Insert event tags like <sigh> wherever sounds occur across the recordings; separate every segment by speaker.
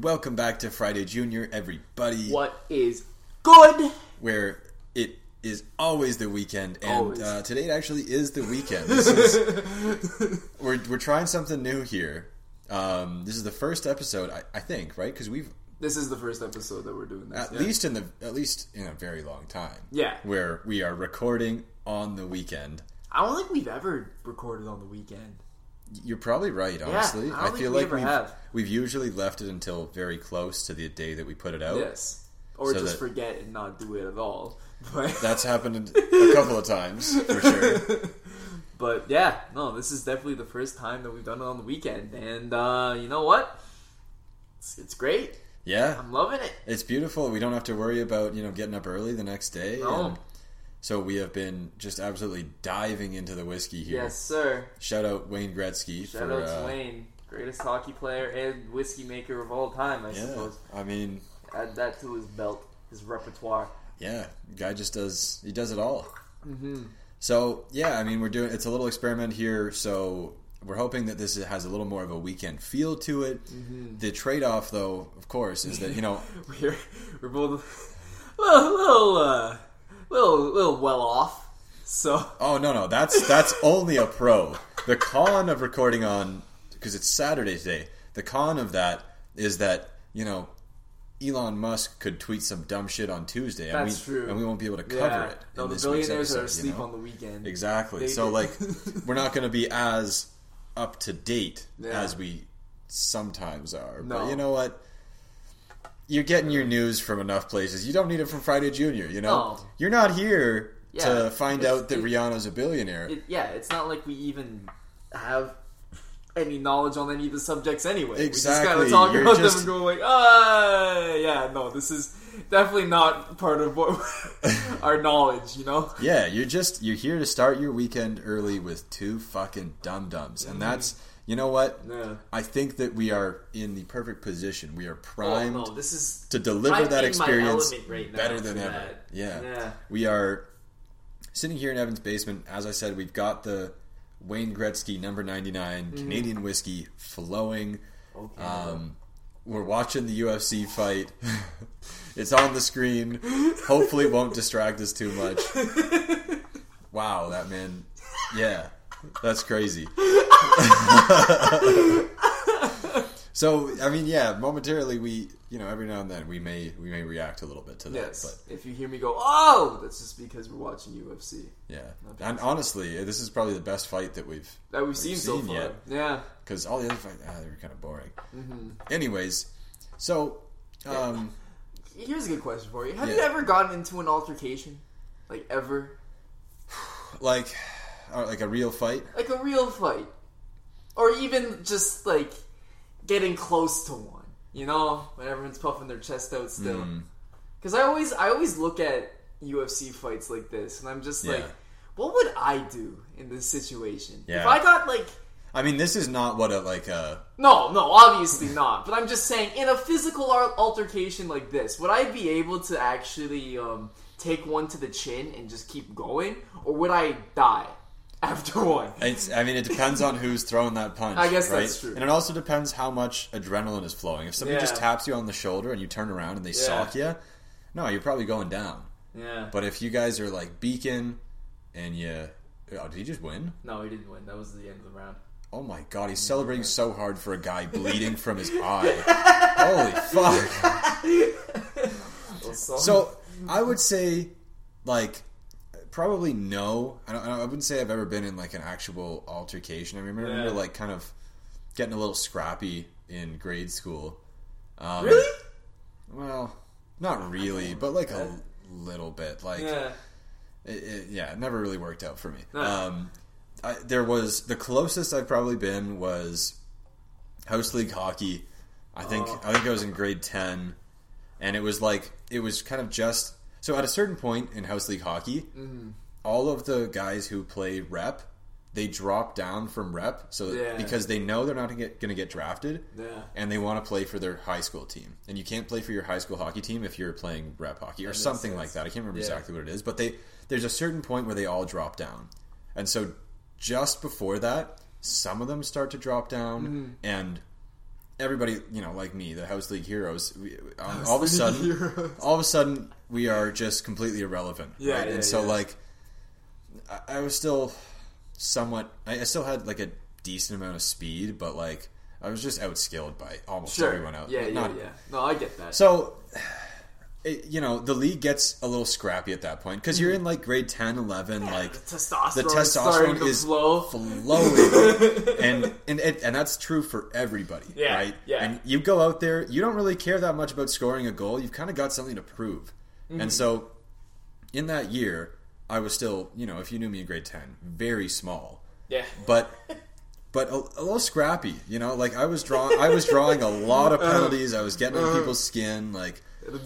Speaker 1: Welcome back to Friday Junior, everybody.
Speaker 2: What is good?
Speaker 1: Where it is always the weekend, and
Speaker 2: Always.
Speaker 1: uh, today it actually is the weekend. This is, <laughs> we're we're trying something new here. Um, this is the first episode, I, I think, right? Because we've
Speaker 2: This is the first episode that we're doing this.
Speaker 1: at
Speaker 2: yeah.
Speaker 1: least in the at least in a very long time,
Speaker 2: Yeah.
Speaker 1: where we are recording on the weekend.
Speaker 2: I don't think we've ever recorded on the weekend.
Speaker 1: You're probably right. Honestly,
Speaker 2: I don't
Speaker 1: feel
Speaker 2: we
Speaker 1: like we've
Speaker 2: have.
Speaker 1: we've usually left it until very close to the day that we put it out.
Speaker 2: Yes. Or
Speaker 1: So
Speaker 2: just
Speaker 1: that-
Speaker 2: forget and not do it at all. <laughs> But
Speaker 1: That's happened a couple of times for sure. <laughs>
Speaker 2: But yeah, no, this is definitely the first time that we've done it on the weekend, and uh, you know what? It's, it's great.
Speaker 1: Yeah,
Speaker 2: I'm loving it.
Speaker 1: it's beautiful. We don't have to worry about you know getting up early the next day.
Speaker 2: No.
Speaker 1: and So we have been just absolutely diving into the whiskey here.
Speaker 2: Yes, sir.
Speaker 1: Shout out Wayne Gretzky
Speaker 2: Shout
Speaker 1: for
Speaker 2: out to
Speaker 1: uh,
Speaker 2: Wayne, greatest hockey player and whiskey maker of all time. I
Speaker 1: yeah.
Speaker 2: suppose.
Speaker 1: I mean,
Speaker 2: Add that to his belt, his repertoire.
Speaker 1: yeah, guy just does he does it all.
Speaker 2: Mm-hmm.
Speaker 1: So yeah, I mean we're doing it's a little experiment here. So we're hoping that this has a little more of a weekend feel to it.
Speaker 2: Mm-hmm.
Speaker 1: The trade off, though, of course, is that you know <laughs>
Speaker 2: We're we're both little little uh, little little well off. So
Speaker 1: Oh no no that's that's only a pro. The con of recording on because it's Saturday today. The con of that is that you know Elon Musk could tweet some dumb shit on Tuesday, and
Speaker 2: That's
Speaker 1: we
Speaker 2: true.
Speaker 1: and we won't be able to cover
Speaker 2: yeah,
Speaker 1: it.
Speaker 2: no,
Speaker 1: in
Speaker 2: the
Speaker 1: this week's
Speaker 2: billionaires are
Speaker 1: episode,
Speaker 2: asleep
Speaker 1: you know?
Speaker 2: on the weekend.
Speaker 1: exactly.
Speaker 2: They-
Speaker 1: so like <laughs> we're not going to be as up to date
Speaker 2: Yeah.
Speaker 1: as we sometimes are.
Speaker 2: No.
Speaker 1: But you know what? You're getting your news from enough places. You don't need it from Friday Junior. You know,
Speaker 2: No.
Speaker 1: you're not here
Speaker 2: Yeah,
Speaker 1: to find out that
Speaker 2: it-
Speaker 1: Rihanna's a billionaire.
Speaker 2: It, yeah, it's not like we even have any knowledge on any of the subjects anyway.
Speaker 1: Exactly.
Speaker 2: We just kind of talk
Speaker 1: you're
Speaker 2: about
Speaker 1: just-
Speaker 2: them and go like, ah, yeah, no, this is definitely not part of what <laughs> our knowledge, you know?
Speaker 1: Yeah, you're just you're here to start your weekend early with two fucking dum dums, and that's you know what?
Speaker 2: Yeah.
Speaker 1: I think that we are in the perfect position. We are primed
Speaker 2: Oh, no, this is
Speaker 1: to deliver
Speaker 2: I'm
Speaker 1: that experience
Speaker 2: right
Speaker 1: better than ever.
Speaker 2: that.
Speaker 1: Yeah.
Speaker 2: Yeah.
Speaker 1: we are sitting here in Evan's basement. As I said, we've got the Wayne Gretzky number 99
Speaker 2: Mm-hmm.
Speaker 1: Canadian whiskey flowing.
Speaker 2: Okay.
Speaker 1: Um, we're watching the UFC fight. <laughs> it's on the screen. Hopefully, it won't distract us too much. <laughs> Wow, that man. Yeah, that's crazy. <laughs> so, I mean, yeah, momentarily, we, you know, every now and then we may we may react a little bit to that,
Speaker 2: yes. But If you hear me go, oh, that's just because we're watching UFC
Speaker 1: yeah. And honestly, this is probably the best fight that we've
Speaker 2: that we've seen, so far.
Speaker 1: yet.
Speaker 2: Yeah.
Speaker 1: because all the other fights, ah, they were kind of boring.
Speaker 2: Mm-hmm.
Speaker 1: Anyways, so um,
Speaker 2: Here's a good question for you: Have you ever gotten into an altercation, like ever,
Speaker 1: like, uh, like a real fight.
Speaker 2: like a real fight, or even just like getting close to one? You know, when everyone's puffing their chest out still.
Speaker 1: Mm.
Speaker 2: Because I always, I always look at UFC fights like this, and I'm just like, what would I do in this situation? If I got like.
Speaker 1: I mean, this is not what a like a
Speaker 2: No, no, obviously <laughs> not. But I'm just saying, in a physical altercation like this, would I be able to actually um, take one to the chin and just keep going, or would I die after one?
Speaker 1: It's, I mean, it depends on who's throwing that punch.
Speaker 2: I guess
Speaker 1: right?
Speaker 2: that's true.
Speaker 1: And it also depends how much adrenaline is flowing. If somebody
Speaker 2: Yeah.
Speaker 1: just taps you on the shoulder and you turn around and they sock you, no, you're probably going down.
Speaker 2: Yeah.
Speaker 1: But if you guys are like beacon and you, oh, did he just win?
Speaker 2: No, he didn't win. That was the end of the round.
Speaker 1: Oh my god, he's celebrating so hard for a guy bleeding from his eye. Holy fuck. <laughs> So I would say, like, probably no. I, don't, I wouldn't say I've ever been in like an actual altercation. I remember,
Speaker 2: Yeah.
Speaker 1: like kind of getting a little scrappy in grade school. Um,
Speaker 2: really?
Speaker 1: Well, not really, but like a little bit. Like,
Speaker 2: Yeah.
Speaker 1: it, it, yeah, it never really worked out for me.
Speaker 2: No.
Speaker 1: Um, I, there was the closest I've probably been was house league hockey. I think
Speaker 2: Oh.
Speaker 1: I think I was in grade ten, and it was like it was kind of just so at a certain point in house league hockey,
Speaker 2: Mm-hmm.
Speaker 1: all of the guys who play rep they drop down from rep so
Speaker 2: Yeah.
Speaker 1: because they know they're not going to get drafted
Speaker 2: Yeah.
Speaker 1: and they want to play for their high school team. And you can't play for your high school hockey team if you're playing rep hockey or something like that. I can't remember
Speaker 2: Yeah.
Speaker 1: exactly what it is, but they there's a certain point where they all drop down. And so just before that, some of them start to drop down
Speaker 2: Mm-hmm.
Speaker 1: and everybody, you know, like me, the house league heroes, we, um, all of a sudden, all of a sudden, we are just completely irrelevant.
Speaker 2: Yeah,
Speaker 1: right?
Speaker 2: yeah,
Speaker 1: and so
Speaker 2: yeah.
Speaker 1: like, I, I was still somewhat. I, I still had like a decent amount of speed, but like I was just outskilled by almost
Speaker 2: Sure.
Speaker 1: everyone out.
Speaker 2: Yeah, yeah,
Speaker 1: Not-
Speaker 2: yeah. No, I get that.
Speaker 1: So. <sighs> It, you know the league gets a little scrappy at that point because you're mm-hmm. in like grade 10 11 like
Speaker 2: the testosterone,
Speaker 1: the
Speaker 2: is
Speaker 1: testosterone is
Speaker 2: flow.
Speaker 1: flowing, <laughs> and and it, and that's true for everybody,
Speaker 2: Yeah,
Speaker 1: right?
Speaker 2: yeah.
Speaker 1: And you go out there, you don't really care that much about scoring a goal. You've kind of got something to prove,
Speaker 2: Mm-hmm.
Speaker 1: and so in that year, I was still, you know, if you knew me in grade ten, very small,
Speaker 2: yeah,
Speaker 1: but. But a, a little scrappy, you know. Like I was drawing, I was drawing a lot of penalties. I was getting in people's skin. Like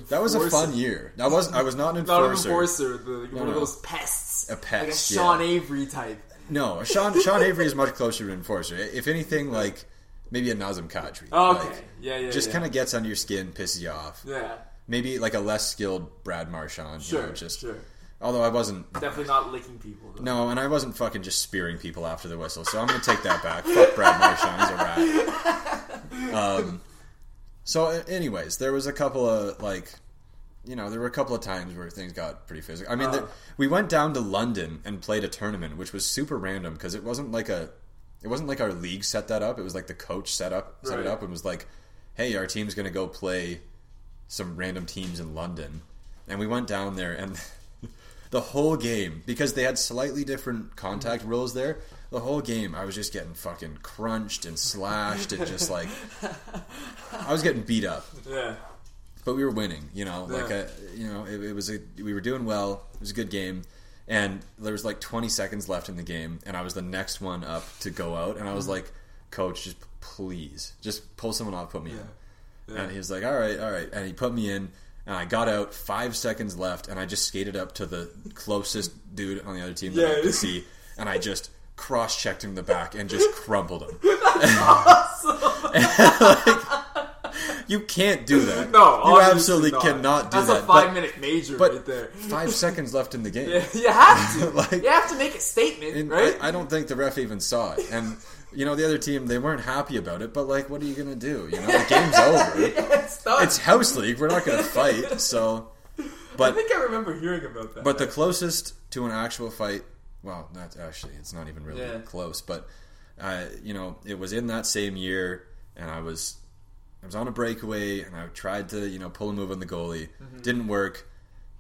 Speaker 1: that was a fun year. I was, I was not an
Speaker 2: not an
Speaker 1: enforcer.
Speaker 2: enforcer, the, one
Speaker 1: no.
Speaker 2: of those pests,
Speaker 1: A
Speaker 2: like a Sean
Speaker 1: yeah.
Speaker 2: Avery type.
Speaker 1: No, Sean Sean Avery is much closer to an enforcer. If anything, like maybe a Nazem Kadri.
Speaker 2: Oh, okay,
Speaker 1: Like,
Speaker 2: yeah, yeah,
Speaker 1: just
Speaker 2: yeah.
Speaker 1: kind of gets under your skin, pisses you off.
Speaker 2: Yeah,
Speaker 1: Maybe like a less skilled Brad Marchand.
Speaker 2: sure,
Speaker 1: you know, just
Speaker 2: sure.
Speaker 1: although I wasn't.
Speaker 2: Definitely not licking people. Though.
Speaker 1: No, and I wasn't fucking just spearing people after the whistle, so I'm gonna take that back. Fuck Brad Marchand, he's a rat. <laughs> Um, so, anyways, there was a couple of like, you know, there were a couple of times where things got pretty physical. I mean,
Speaker 2: Uh.
Speaker 1: there, we went down to London and played a tournament, which was super random because it wasn't like a, it wasn't like our league set that up. It was like the coach set up set it up and was like, hey, our team's gonna go play some random teams in London, and we went down there and. <laughs> The whole game, because they had slightly different contact rules there, the whole game I was just getting fucking crunched and slashed and just like I was getting beat up,
Speaker 2: Yeah,
Speaker 1: but we were winning. You know, like
Speaker 2: Yeah.
Speaker 1: a, you know, it, it was a we were doing well. It was a good game, and there was like 20 seconds left in the game, and I was the next one up to go out, and I was mm-hmm. like, "Coach, just please, just pull someone off, put me in."
Speaker 2: Yeah.
Speaker 1: And he was like, "All right, all right," and he put me in. And I got out, five seconds left, and I just skated up to the closest dude on the other team that I could see, <laughs> and I just cross checked him in the back and just crumpled him. <laughs> That's awesome. <laughs> You can't do that.
Speaker 2: no,
Speaker 1: you absolutely
Speaker 2: not.
Speaker 1: cannot do
Speaker 2: That's
Speaker 1: that.
Speaker 2: a
Speaker 1: but
Speaker 2: five minute major
Speaker 1: but
Speaker 2: right there.
Speaker 1: five seconds left in the game.
Speaker 2: Yeah, you have to.
Speaker 1: Like-
Speaker 2: you have to make a statement, right?
Speaker 1: I, I don't think the ref even saw it. And you know, the other team they weren't happy about it. But like, what are you gonna do? You know, the game's <laughs> over.
Speaker 2: it's.
Speaker 1: It's house league. We're not gonna fight. So, but I
Speaker 2: think I remember hearing about that.
Speaker 1: but the closest to an actual fight, well, not actually. It's not even really
Speaker 2: Yeah.
Speaker 1: close. But uh, you know, it was in that same year, and I was I was on a breakaway, and I tried to you know pull a move on the goalie.
Speaker 2: Mm-hmm.
Speaker 1: Didn't work.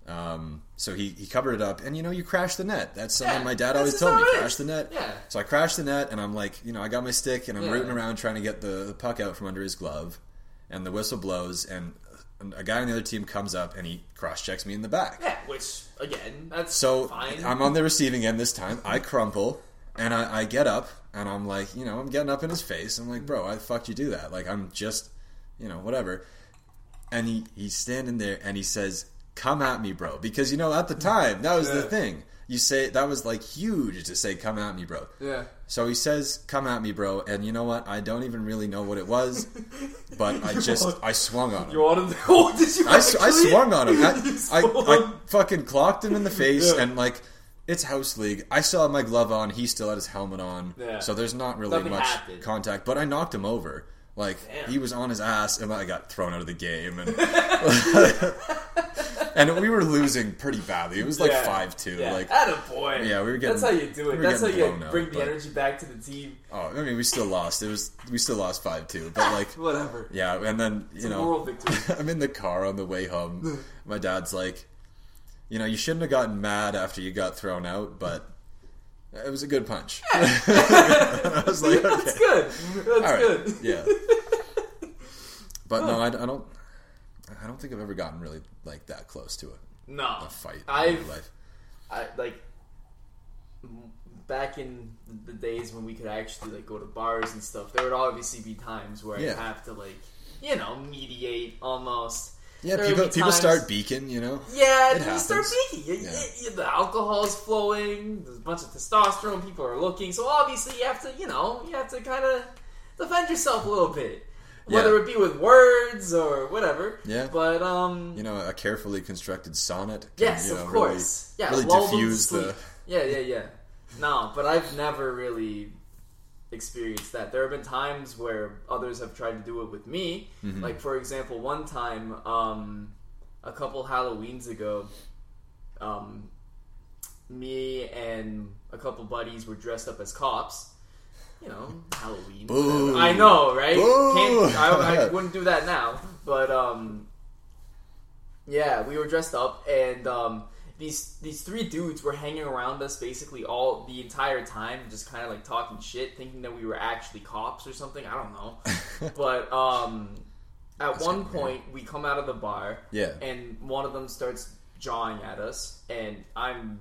Speaker 1: Um, so he, he covered it up, and you know you crash the net. That's something
Speaker 2: Yeah,
Speaker 1: my dad always told me: crash the net.
Speaker 2: Yeah.
Speaker 1: So I crashed the net, and I'm like, you know, I got my stick, and I'm
Speaker 2: Yeah.
Speaker 1: rooting around trying to get the, the puck out from under his glove, and the whistle blows, and a guy on the other team comes up, and he cross checks me in the back.
Speaker 2: yeah, which again, that's
Speaker 1: So
Speaker 2: fine.
Speaker 1: I'm on the receiving end this time. I crumple and I, I get up and I'm like, you know, I'm getting up in his face. I'm like, bro, why the fuck you do that? Like, I'm just, you know, whatever. And he, he's standing there and he says, come at me, bro. Because, you know, at the time, that was the thing. You say, that was like huge to say, come at me, bro.
Speaker 2: yeah.
Speaker 1: So he says, "Come at me, bro." And you know what? I don't even really know what it was, but I <laughs> just I swung on him.
Speaker 2: You wanted to? <laughs> Oh, did you?
Speaker 1: I, I swung on him. <laughs> I, I, I fucking clocked him in the face,
Speaker 2: Yeah.
Speaker 1: and like it's house league. I still had my glove on. He still had his helmet on.
Speaker 2: Yeah.
Speaker 1: So there's not really
Speaker 2: Nothing
Speaker 1: much
Speaker 2: happened.
Speaker 1: contact. But I knocked him over. Like
Speaker 2: Damn.
Speaker 1: he was on his ass, and I got thrown out of the game, and <laughs> and we were losing pretty badly. It was like
Speaker 2: Yeah.
Speaker 1: five two.
Speaker 2: Yeah.
Speaker 1: Like
Speaker 2: boy.
Speaker 1: Yeah, we were getting-
Speaker 2: That's how you do it.
Speaker 1: we
Speaker 2: That's how you
Speaker 1: out,
Speaker 2: bring the
Speaker 1: but-
Speaker 2: energy back to the team.
Speaker 1: oh, I mean, we still lost. It was we still lost five two. But <laughs> like
Speaker 2: Whatever.
Speaker 1: yeah, and then you
Speaker 2: It's a
Speaker 1: know
Speaker 2: moral victory. <laughs>
Speaker 1: I'm in the car on the way home. My dad's like, you know, you shouldn't have gotten mad after you got thrown out, but it was a good punch. <laughs> I was like, okay,
Speaker 2: That's good. That's
Speaker 1: all right,
Speaker 2: good.
Speaker 1: yeah. <laughs> But no, I, I don't. I don't think I've ever gotten really like that close to a,
Speaker 2: No,
Speaker 1: a fight
Speaker 2: I've
Speaker 1: life.
Speaker 2: I like back in the days when we could actually like go to bars and stuff. There would obviously be times where
Speaker 1: Yeah.
Speaker 2: I'd have to like you know mediate almost.
Speaker 1: Yeah,
Speaker 2: there
Speaker 1: people people start beaking, you know.
Speaker 2: Yeah,
Speaker 1: It
Speaker 2: you start
Speaker 1: happens.
Speaker 2: peaking. You-
Speaker 1: Yeah.
Speaker 2: you- the alcohol's flowing. There's a bunch of testosterone. People are looking. So obviously, you have to, you know, you have to kind of defend yourself a little bit, whether
Speaker 1: Yeah.
Speaker 2: it be with words or whatever.
Speaker 1: Yeah.
Speaker 2: But um,
Speaker 1: You know, a carefully constructed sonnet. Can,
Speaker 2: yes,
Speaker 1: you know,
Speaker 2: of
Speaker 1: really-
Speaker 2: course. yeah,
Speaker 1: really
Speaker 2: them to
Speaker 1: diffuse the.
Speaker 2: Yeah, yeah, yeah. No, but I've never really experienced that. There have been times where others have tried to do it with me.
Speaker 1: Mm-hmm.
Speaker 2: Like for example, one time, um, a couple Halloweens ago, um, me and a couple buddies were dressed up as cops. You know, Halloween.
Speaker 1: Boo.
Speaker 2: I know, right? Can't, I, I <laughs> wouldn't do that now, but um, yeah, we were dressed up, and um, these these three dudes were hanging around us basically all the entire time, just kind of like talking shit, thinking that we were actually cops or something. I don't know, <laughs> but um, at one point we come out of the bar,
Speaker 1: Yeah.
Speaker 2: and one of them starts jawing at us, and I'm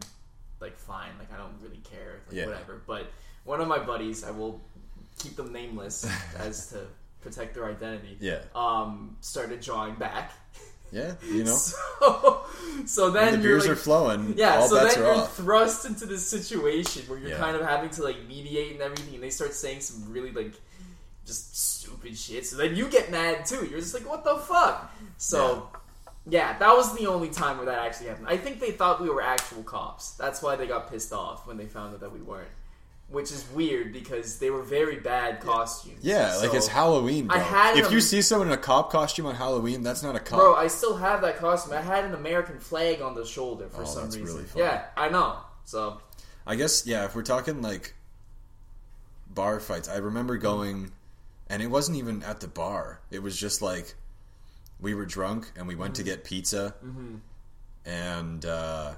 Speaker 2: like, fine, like I don't really care, like
Speaker 1: Yeah.
Speaker 2: whatever. But one of my buddies, I will keep them nameless <laughs> as to protect their identity.
Speaker 1: Yeah.
Speaker 2: Um, started jawing back. <laughs>
Speaker 1: Yeah, you know, <laughs>
Speaker 2: So, so then
Speaker 1: the beers
Speaker 2: like,
Speaker 1: are flowing.
Speaker 2: yeah,
Speaker 1: all
Speaker 2: so then you're
Speaker 1: off.
Speaker 2: thrust into this situation where you're
Speaker 1: Yeah.
Speaker 2: kind of having to like mediate and everything, and they start saying some really like just stupid shit. So then you get mad too. You're just like, what the fuck? So yeah, that was the only time where that actually happened. I think they thought we were actual cops. That's why they got pissed off when they found out that we weren't. Which is weird because they were very bad costumes.
Speaker 1: Yeah, like it's Halloween. Bro.
Speaker 2: I had
Speaker 1: if you see someone in a cop costume on Halloween, that's not a cop.
Speaker 2: Bro, I still have that costume. I had an American flag on the shoulder for
Speaker 1: Oh,
Speaker 2: some reason.
Speaker 1: really.
Speaker 2: Yeah, I know. So
Speaker 1: I guess yeah. If we're talking like bar fights, I remember going, and it wasn't even at the bar. It was just like we were drunk and we went to get pizza, and uh,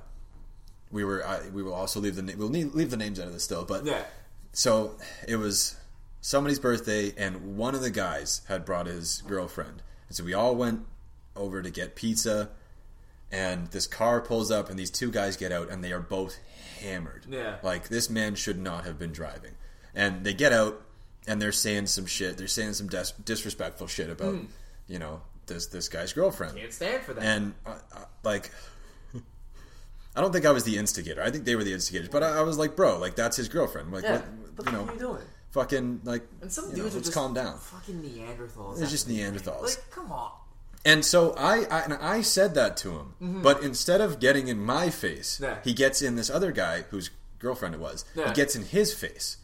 Speaker 1: we were. I, we will also leave the we'll need, leave the names out of this still, but
Speaker 2: yeah,
Speaker 1: so it was somebody's birthday, and one of the guys had brought his girlfriend, and so we all went over to get pizza. And this car pulls up, and these two guys get out, and they are both hammered.
Speaker 2: Yeah.
Speaker 1: like this man should not have been driving. And they get out, and they're saying some shit. They're saying some dis- disrespectful shit about, you know, this this guy's girlfriend.
Speaker 2: can't stand for that.
Speaker 1: And uh, uh, like, I don't think I was the instigator. I think they were the instigators. But I, I was like, bro, like that's his girlfriend. Like,
Speaker 2: yeah,
Speaker 1: what, you know,
Speaker 2: fuck are you doing?
Speaker 1: fucking like,
Speaker 2: And some
Speaker 1: you know,
Speaker 2: are
Speaker 1: let's
Speaker 2: just
Speaker 1: calm down.
Speaker 2: Fucking Neanderthals.
Speaker 1: They're just Neanderthals.
Speaker 2: Like, come on.
Speaker 1: And so I, I and I said that to him, but instead of getting in my face,
Speaker 2: Mm-hmm. Yeah.
Speaker 1: he gets in this other guy whose girlfriend it was.
Speaker 2: Yeah.
Speaker 1: He gets in his face,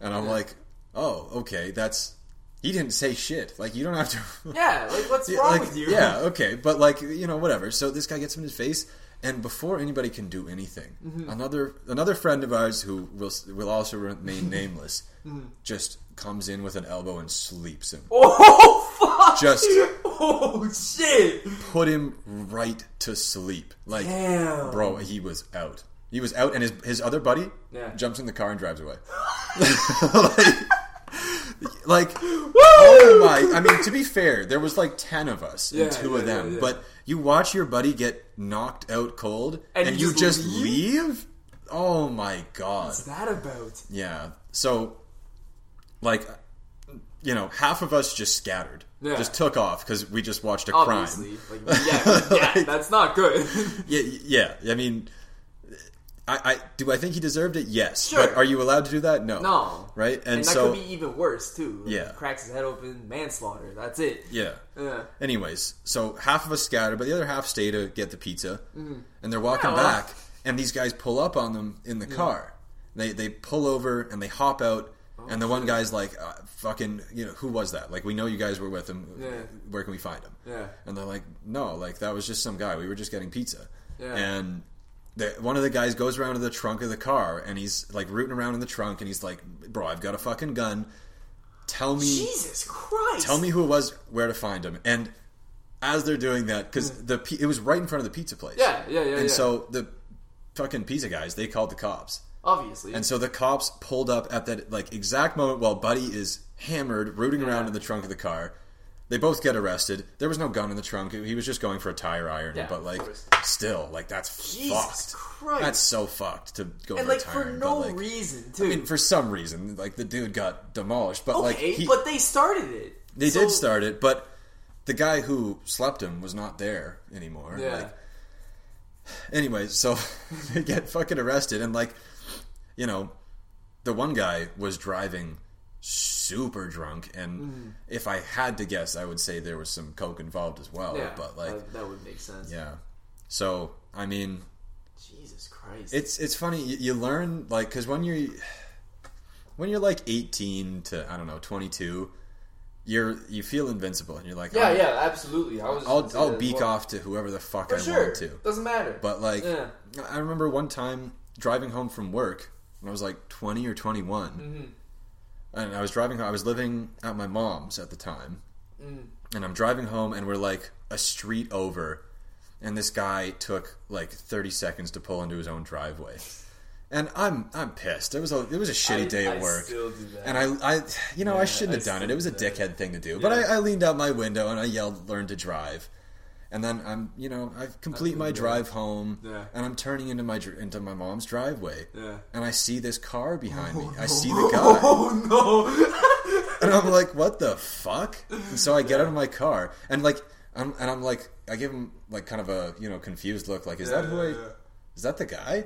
Speaker 1: and I'm like, oh, okay, that's. He didn't say shit. Like you don't have to.
Speaker 2: Yeah, like what's <laughs> wrong
Speaker 1: like,
Speaker 2: with you?
Speaker 1: Yeah, okay, but like you know, whatever. So this guy gets him in his face, and before anybody can do anything,
Speaker 2: Mm-hmm.
Speaker 1: another another friend of ours who will will also remain nameless,
Speaker 2: Mm-hmm.
Speaker 1: just comes in with an elbow and sleeps him.
Speaker 2: Oh <laughs> fuck!
Speaker 1: Just-
Speaker 2: oh shit!
Speaker 1: Put him right to sleep. Like,
Speaker 2: Damn.
Speaker 1: bro, he was out. He was out, and his his other buddy
Speaker 2: Yeah.
Speaker 1: jumps in the car and drives away. <laughs> <laughs> like, like oh my! I mean, to be fair, there was like ten of us
Speaker 2: Yeah,
Speaker 1: and two
Speaker 2: yeah,
Speaker 1: of them. But you watch your buddy get knocked out cold,
Speaker 2: And
Speaker 1: and,
Speaker 2: you
Speaker 1: you
Speaker 2: just
Speaker 1: just
Speaker 2: leave?
Speaker 1: leave. Oh my god!
Speaker 2: What's that about?
Speaker 1: Yeah. So, like, you know, half of us just scattered,
Speaker 2: Yeah.
Speaker 1: just took off because we just watched a
Speaker 2: Obviously,
Speaker 1: crime.
Speaker 2: like yeah, <laughs> yeah,
Speaker 1: Like-
Speaker 2: that's not good. <laughs>
Speaker 1: Yeah, yeah. I mean, I, I do. I think he deserved it. Yes.
Speaker 2: Sure.
Speaker 1: But are you allowed to do that? No.
Speaker 2: no,
Speaker 1: Right. And,
Speaker 2: and that
Speaker 1: so,
Speaker 2: could be even worse too. Like,
Speaker 1: Yeah.
Speaker 2: cracks his head open, manslaughter. That's it.
Speaker 1: yeah.
Speaker 2: Yeah.
Speaker 1: Anyways, so half of us scatter, but the other half stay to get the pizza, and they're walking
Speaker 2: Yeah,
Speaker 1: back, and these guys pull up on them in the car. They they pull over and they hop out, and the one guy's like, uh, "Fucking, you know, who was that? Like, we know you guys were with him. Where can we find him?"
Speaker 2: Yeah.
Speaker 1: And they're like, "No, like that was just some guy. We were just getting pizza."
Speaker 2: Yeah.
Speaker 1: And one of the guys goes around to the trunk of the car, and he's like rooting around in the trunk, and he's like, "Bro, I've got a fucking gun. Tell me."
Speaker 2: Jesus Christ!
Speaker 1: tell me who it was, where to find him. And as they're doing that, because mm. the it was right in front of the pizza place.
Speaker 2: Yeah, yeah, yeah.
Speaker 1: And
Speaker 2: yeah.
Speaker 1: so the fucking pizza guys they called the cops,
Speaker 2: obviously,
Speaker 1: and so the cops pulled up at that like exact moment while Buddy is hammered, rooting around in the trunk of the car. They both get arrested. There was no gun in the trunk. He was just going for a tire iron.
Speaker 2: Yeah,
Speaker 1: but like, still, like that's
Speaker 2: Jesus
Speaker 1: fucked.
Speaker 2: Christ.
Speaker 1: That's so fucked to go
Speaker 2: and
Speaker 1: for
Speaker 2: like
Speaker 1: a tire
Speaker 2: for
Speaker 1: iron.
Speaker 2: no
Speaker 1: but, like,
Speaker 2: reason too.
Speaker 1: I mean, for some reason, like the dude got demolished. But
Speaker 2: okay,
Speaker 1: like, he,
Speaker 2: but they started it.
Speaker 1: they
Speaker 2: So-
Speaker 1: did start it, but the guy who slept him was not there anymore.
Speaker 2: Yeah.
Speaker 1: Like, anyways, so <laughs> they get fucking arrested, and like, you know, the one guy was driving super drunk, and
Speaker 2: Mm-hmm.
Speaker 1: if I had to guess, I would say there was some coke involved as well.
Speaker 2: yeah,
Speaker 1: But like,
Speaker 2: that, that would make sense.
Speaker 1: yeah. So I mean,
Speaker 2: Jesus Christ.
Speaker 1: it's it's funny you, you learn like because when you're when you're like 18 to I don't know 22, you're you feel invincible and you're like,
Speaker 2: Yeah,
Speaker 1: oh,
Speaker 2: yeah, absolutely. I was.
Speaker 1: I'll I'll beak
Speaker 2: well.
Speaker 1: off to whoever the fuck
Speaker 2: For
Speaker 1: I
Speaker 2: sure.
Speaker 1: want to.
Speaker 2: Doesn't matter.
Speaker 1: But like,
Speaker 2: Yeah.
Speaker 1: I remember one time driving home from work when I was like 20 or 21,
Speaker 2: Mm-hmm.
Speaker 1: And I was driving. I was living at my mom's at the time,
Speaker 2: Mm.
Speaker 1: and I'm driving home, and we're like a street over, and this guy took like 30 seconds to pull into his own driveway, and I'm I'm pissed. It was a it was a shitty
Speaker 2: I-
Speaker 1: day at
Speaker 2: I
Speaker 1: work.
Speaker 2: still do that.
Speaker 1: And I, I, you know, I shouldn't
Speaker 2: I
Speaker 1: have done it. It was a
Speaker 2: do that.
Speaker 1: dickhead thing to do. But
Speaker 2: Yeah.
Speaker 1: I, I leaned out my window and I yelled, "Learn to drive." And then I'm, you know, I complete my
Speaker 2: Yeah.
Speaker 1: drive home,
Speaker 2: Yeah.
Speaker 1: and I'm turning into my into my mom's driveway,
Speaker 2: Yeah.
Speaker 1: and I see this car behind me. I see the <laughs> guy,
Speaker 2: Oh no!
Speaker 1: and I'm like, "What the fuck?" And so I get out of my car, and like, I'm, and I'm like, I give him like kind of a you know confused look, like, "Is that who I?
Speaker 2: Yeah, yeah.
Speaker 1: Is that the guy?"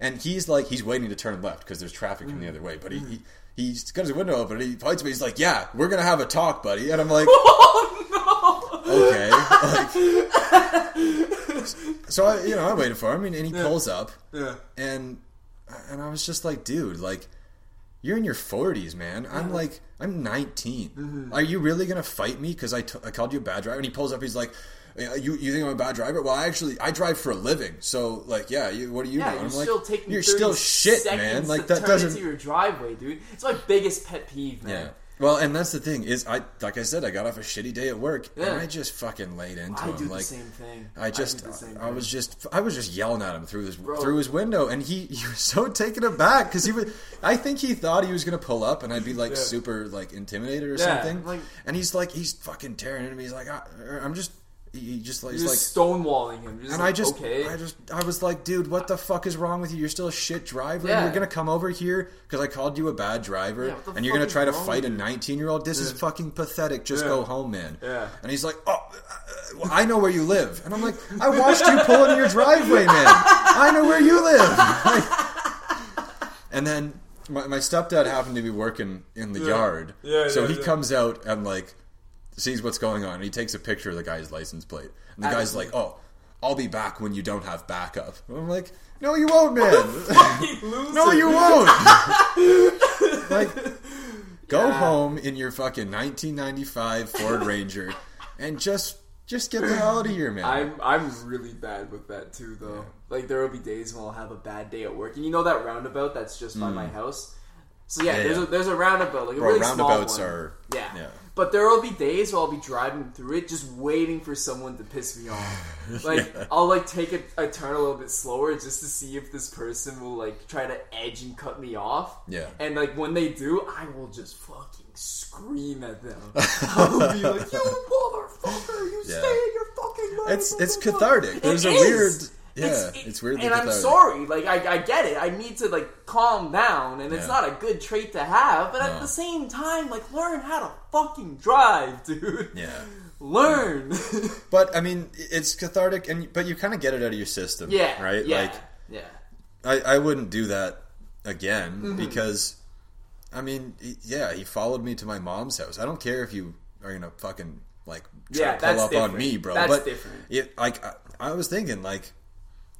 Speaker 1: And he's like, he's waiting to turn left because there's traffic coming the other way, but he. he He's got his window open and he points me. He's like, "Yeah, we're gonna have a talk, buddy." And I'm like, <laughs>
Speaker 2: Oh no!
Speaker 1: Okay. Like, <laughs> so I, you know, I waited for him, and, and he pulls up,
Speaker 2: Yeah.
Speaker 1: and and I was just like, dude, like, you're in your 40s, man. I'm like, I'm 19.
Speaker 2: Mm-hmm.
Speaker 1: Are you really gonna fight me because I, t- I called you a bad driver? And he pulls up, he's like. You, you think I'm a bad driver? Well, I actually I drive for a living, so like, yeah. You, what do you
Speaker 2: Yeah,
Speaker 1: do?
Speaker 2: you're
Speaker 1: I'm like,
Speaker 2: still taking.
Speaker 1: you're still shit, man. Like
Speaker 2: to
Speaker 1: that doesn't.
Speaker 2: into your driveway, dude. It's my biggest pet peeve, man.
Speaker 1: Yeah. Well, and that's the thing is, I like I said, I got off a shitty day at work,
Speaker 2: Yeah.
Speaker 1: and I just fucking laid into
Speaker 2: I
Speaker 1: him.
Speaker 2: do the
Speaker 1: like,
Speaker 2: same thing.
Speaker 1: I just,
Speaker 2: the
Speaker 1: I, was just, I was just yelling at him through his
Speaker 2: Bro.
Speaker 1: through his window, and he, he was so taken aback because he was. I think he thought he was gonna pull up, and I'd be like
Speaker 2: Yeah.
Speaker 1: super like intimidated or
Speaker 2: Yeah,
Speaker 1: something.
Speaker 2: like-
Speaker 1: and he's like, he's fucking tearing into me. He's like, I, I'm just, he just like, he's like.
Speaker 2: stonewalling him. Just
Speaker 1: And
Speaker 2: like,
Speaker 1: I just,
Speaker 2: okay.
Speaker 1: I just, I was like, dude, what the fuck is wrong with you? You're still a shit driver.
Speaker 2: Yeah.
Speaker 1: And you're gonna come over here because I called you a bad driver,
Speaker 2: Yeah,
Speaker 1: and you're gonna try to fight a 19 year old. This is fucking pathetic. Just
Speaker 2: Yeah.
Speaker 1: go home, man.
Speaker 2: Yeah.
Speaker 1: And he's like, oh, uh, I know where you live, and I'm like, I watched you pull into your driveway, man. I know where you live. <laughs> and then my, my stepdad happened to be working in the
Speaker 2: Yeah.
Speaker 1: yard,
Speaker 2: Yeah,
Speaker 1: so
Speaker 2: yeah,
Speaker 1: he
Speaker 2: yeah.
Speaker 1: comes out and like sees what's going on. And he takes a picture of the guy's license plate, and the guy's like, "Oh, I'll be back when you don't have backup." And I'm like, "No, you won't, man. <laughs> <laughs> No, you won't." <laughs> like, go
Speaker 2: Yeah.
Speaker 1: home in your fucking 1995 Ford Ranger, and just just get the hell out of here, man.
Speaker 2: I'm I'm really bad with that too, though. Like there will be days when I'll have a bad day at work, and you know that roundabout that's just by my house. So yeah,
Speaker 1: Mm. Yeah,
Speaker 2: there's
Speaker 1: yeah.
Speaker 2: a there's a roundabout, like a
Speaker 1: Bro,
Speaker 2: really
Speaker 1: roundabouts
Speaker 2: small one.
Speaker 1: are
Speaker 2: yeah.
Speaker 1: yeah.
Speaker 2: But there will be days where I'll be driving through it, just waiting for someone to piss me off. <laughs> Like
Speaker 1: Yeah.
Speaker 2: I'll like take a, a turn a little bit slower just to see if this person will like try to edge and cut me off.
Speaker 1: Yeah.
Speaker 2: And like when they do, I will just fucking scream at them. <laughs> I'll be like, "You motherfucker! You
Speaker 1: Yeah.
Speaker 2: stay in your fucking."
Speaker 1: It's it's cathartic.
Speaker 2: It
Speaker 1: There's a
Speaker 2: is.
Speaker 1: weird yeah. It's,
Speaker 2: it-
Speaker 1: weirdly
Speaker 2: and I'm sorry. Like I, I get it. I need to like calm down, and it's not a good trait to have. But
Speaker 1: No.
Speaker 2: at the same time, like learn how to fucking drive, <laughs> dude.
Speaker 1: Yeah.
Speaker 2: Learn. <laughs>
Speaker 1: But I mean, it's cathartic, and but you kind of get it out of your system,
Speaker 2: yeah.
Speaker 1: right?
Speaker 2: Yeah.
Speaker 1: Like,
Speaker 2: yeah.
Speaker 1: I, I wouldn't do that again
Speaker 2: Mm-hmm.
Speaker 1: because, I mean, yeah, he followed me to my mom's house. I don't care if you are gonna fucking like
Speaker 2: Yeah,
Speaker 1: pull up on me, bro.
Speaker 2: That's
Speaker 1: but
Speaker 2: different.
Speaker 1: It, like, I, I was thinking, like,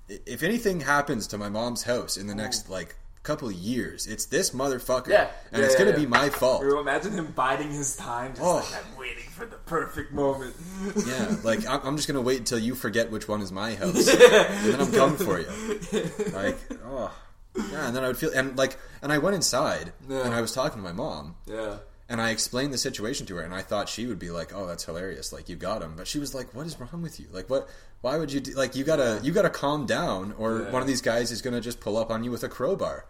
Speaker 1: if anything happens to my mom's house in the next like couple of years, it's this motherfucker,
Speaker 2: Yeah.
Speaker 1: and
Speaker 2: Yeah,
Speaker 1: it's
Speaker 2: yeah,
Speaker 1: gonna
Speaker 2: yeah.
Speaker 1: be my fault.
Speaker 2: Bro, imagine him biding his time. Just
Speaker 1: Oh.
Speaker 2: like I'm waiting for the perfect moment. <laughs>
Speaker 1: Yeah, like I'm, I'm just gonna wait until you forget which one is my <laughs> house, and then I'm coming for you. <laughs> Like, oh, yeah. And then I would feel, and like, and I went inside,
Speaker 2: Yeah.
Speaker 1: and I was talking to my mom,
Speaker 2: yeah.
Speaker 1: And I explained the situation to her, and I thought she would be like, "Oh, that's hilarious! Like, you got him," but she was like, "What is wrong with you? Like, what? Why would you do? Like, you gotta, you gotta calm down, or
Speaker 2: Yeah.
Speaker 1: one of these guys is gonna just pull up on you with a crowbar."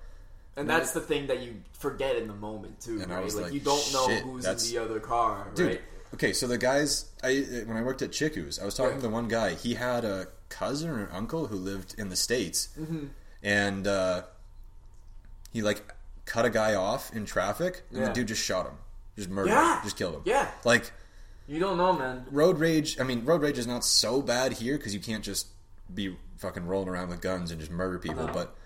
Speaker 2: And that's the thing that you forget in the moment too,
Speaker 1: And I
Speaker 2: right?
Speaker 1: was
Speaker 2: like,
Speaker 1: like,
Speaker 2: you don't know who's in the other car,
Speaker 1: Dude,
Speaker 2: right?
Speaker 1: okay, so the guys, I when I worked at Chiku's, I was talking
Speaker 2: Yeah.
Speaker 1: to the one guy. He had a cousin or uncle who lived in the states,
Speaker 2: Mm-hmm.
Speaker 1: and uh, he like cut a guy off in traffic, and
Speaker 2: Yeah.
Speaker 1: the dude just shot him, just murdered
Speaker 2: Yeah.
Speaker 1: just killed him.
Speaker 2: Yeah.
Speaker 1: like
Speaker 2: You don't know, man.
Speaker 1: road rage. I mean, road rage is not so bad here because you can't just be fucking rolling around with guns and just murder people,
Speaker 2: No.
Speaker 1: but.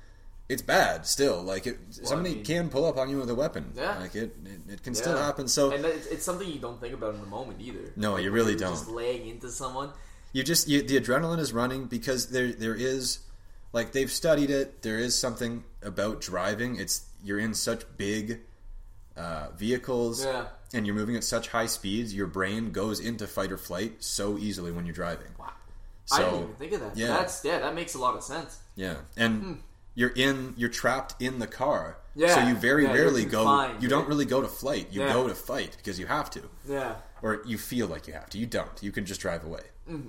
Speaker 1: It's bad still. Like it, somebody
Speaker 2: mean-
Speaker 1: can pull up on you with a weapon.
Speaker 2: Yeah.
Speaker 1: Like it, it, it can still happen. So
Speaker 2: And it's, it's something you don't think about in the moment either.
Speaker 1: No,
Speaker 2: Like,
Speaker 1: you really don't.
Speaker 2: Just laying into someone.
Speaker 1: you just you, the adrenaline is running because there there is like they've studied it there is something about driving it's you're in such big uh, vehicles,
Speaker 2: Yeah.
Speaker 1: and you're moving at such high speeds, your brain goes into fight or flight so easily when you're driving.
Speaker 2: Wow.
Speaker 1: So
Speaker 2: I didn't even think of that.
Speaker 1: yeah.
Speaker 2: That's yeah, that makes a lot of sense.
Speaker 1: yeah, and you're in, you're trapped in the car.
Speaker 2: Hmm. Yeah.
Speaker 1: So you very
Speaker 2: Yeah,
Speaker 1: rarely go.
Speaker 2: confined,
Speaker 1: You don't really go to flight. You
Speaker 2: Yeah.
Speaker 1: go to fight because you have to,
Speaker 2: Yeah.
Speaker 1: or you feel like you have to. You don't. You can just drive away.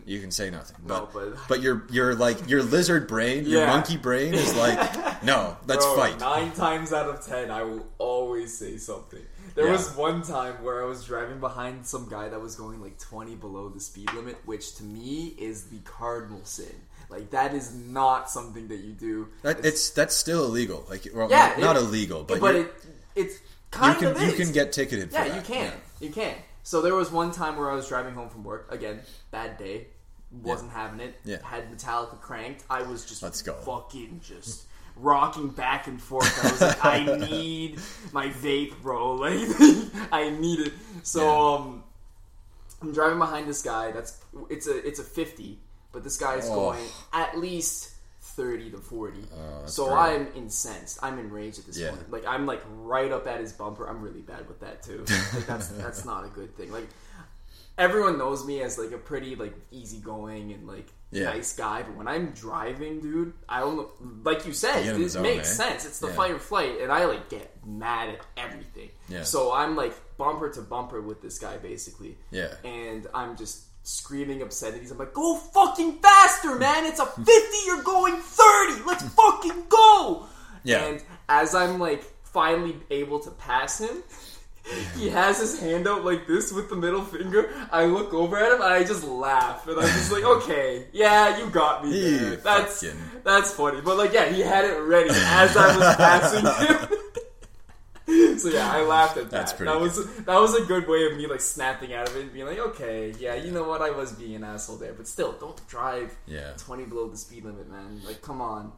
Speaker 1: You can say nothing.
Speaker 2: Mm-hmm. No,
Speaker 1: But
Speaker 2: but-
Speaker 1: but your your like your lizard brain, your monkey brain is like, <laughs> no, let's
Speaker 2: Bro,
Speaker 1: fight.
Speaker 2: Nine times out of ten, I will always say something. There
Speaker 1: Yeah.
Speaker 2: was one time where I was driving behind some guy that was going like 20 below the speed limit, which to me is the cardinal sin. Like that is not something that you do.
Speaker 1: That, it's that's still illegal. Like, well,
Speaker 2: Yeah,
Speaker 1: not, not illegal, but,
Speaker 2: but it it's
Speaker 1: you
Speaker 2: kind
Speaker 1: can
Speaker 2: of
Speaker 1: you
Speaker 2: is.
Speaker 1: can get ticketed. For
Speaker 2: Yeah,
Speaker 1: that.
Speaker 2: you can. You can. So there was one time where I was driving home from work. Again, bad day. Wasn't having it.
Speaker 1: Yeah.
Speaker 2: Had Metallica cranked. I was just
Speaker 1: Let's go.
Speaker 2: fucking just rocking back and forth. I was like, I <laughs> need my vape, bro. Like <laughs> I need it. So
Speaker 1: Yeah.
Speaker 2: um I'm driving behind this guy that's it's a it's a fifty, but this guy is
Speaker 1: Oh.
Speaker 2: going at least thirty to forty.
Speaker 1: that's
Speaker 2: so
Speaker 1: great.
Speaker 2: I'm incensed. I'm enraged at this
Speaker 1: Yeah.
Speaker 2: point. Like I'm like right up at his bumper. I'm really bad with that too. <laughs> Like that's that's not a good thing. Like everyone knows me as like a pretty like easygoing and like
Speaker 1: Yeah.
Speaker 2: nice guy, but when I'm driving, dude, I don't. Like you said,
Speaker 1: You get in the
Speaker 2: this
Speaker 1: zone,
Speaker 2: makes
Speaker 1: eh?
Speaker 2: sense. It's the
Speaker 1: Yeah.
Speaker 2: fight or flight, and I like get mad at everything.
Speaker 1: Yeah.
Speaker 2: So I'm like bumper to bumper with this guy basically.
Speaker 1: Yeah.
Speaker 2: And I'm just screaming obscenities. I'm like, go fucking faster, man! It's a <laughs> 50, you're going 30! Let's fucking go!
Speaker 1: Yeah.
Speaker 2: And as I'm like finally able to pass him, <laughs> he has his hand out like this with the middle finger. I look over at him and I just laugh. And I'm just like, <laughs> okay, yeah, you got me there. That's,
Speaker 1: fucking-
Speaker 2: that's funny. But like, yeah, he had it ready as I was passing him. So yeah, I laughed at that.
Speaker 1: That's pretty
Speaker 2: that was that was a good way of me like snapping out of it and being like, okay, yeah, you know what, I was being an asshole there, but still, don't drive
Speaker 1: Yeah.
Speaker 2: twenty below the speed limit, man. Like, come on,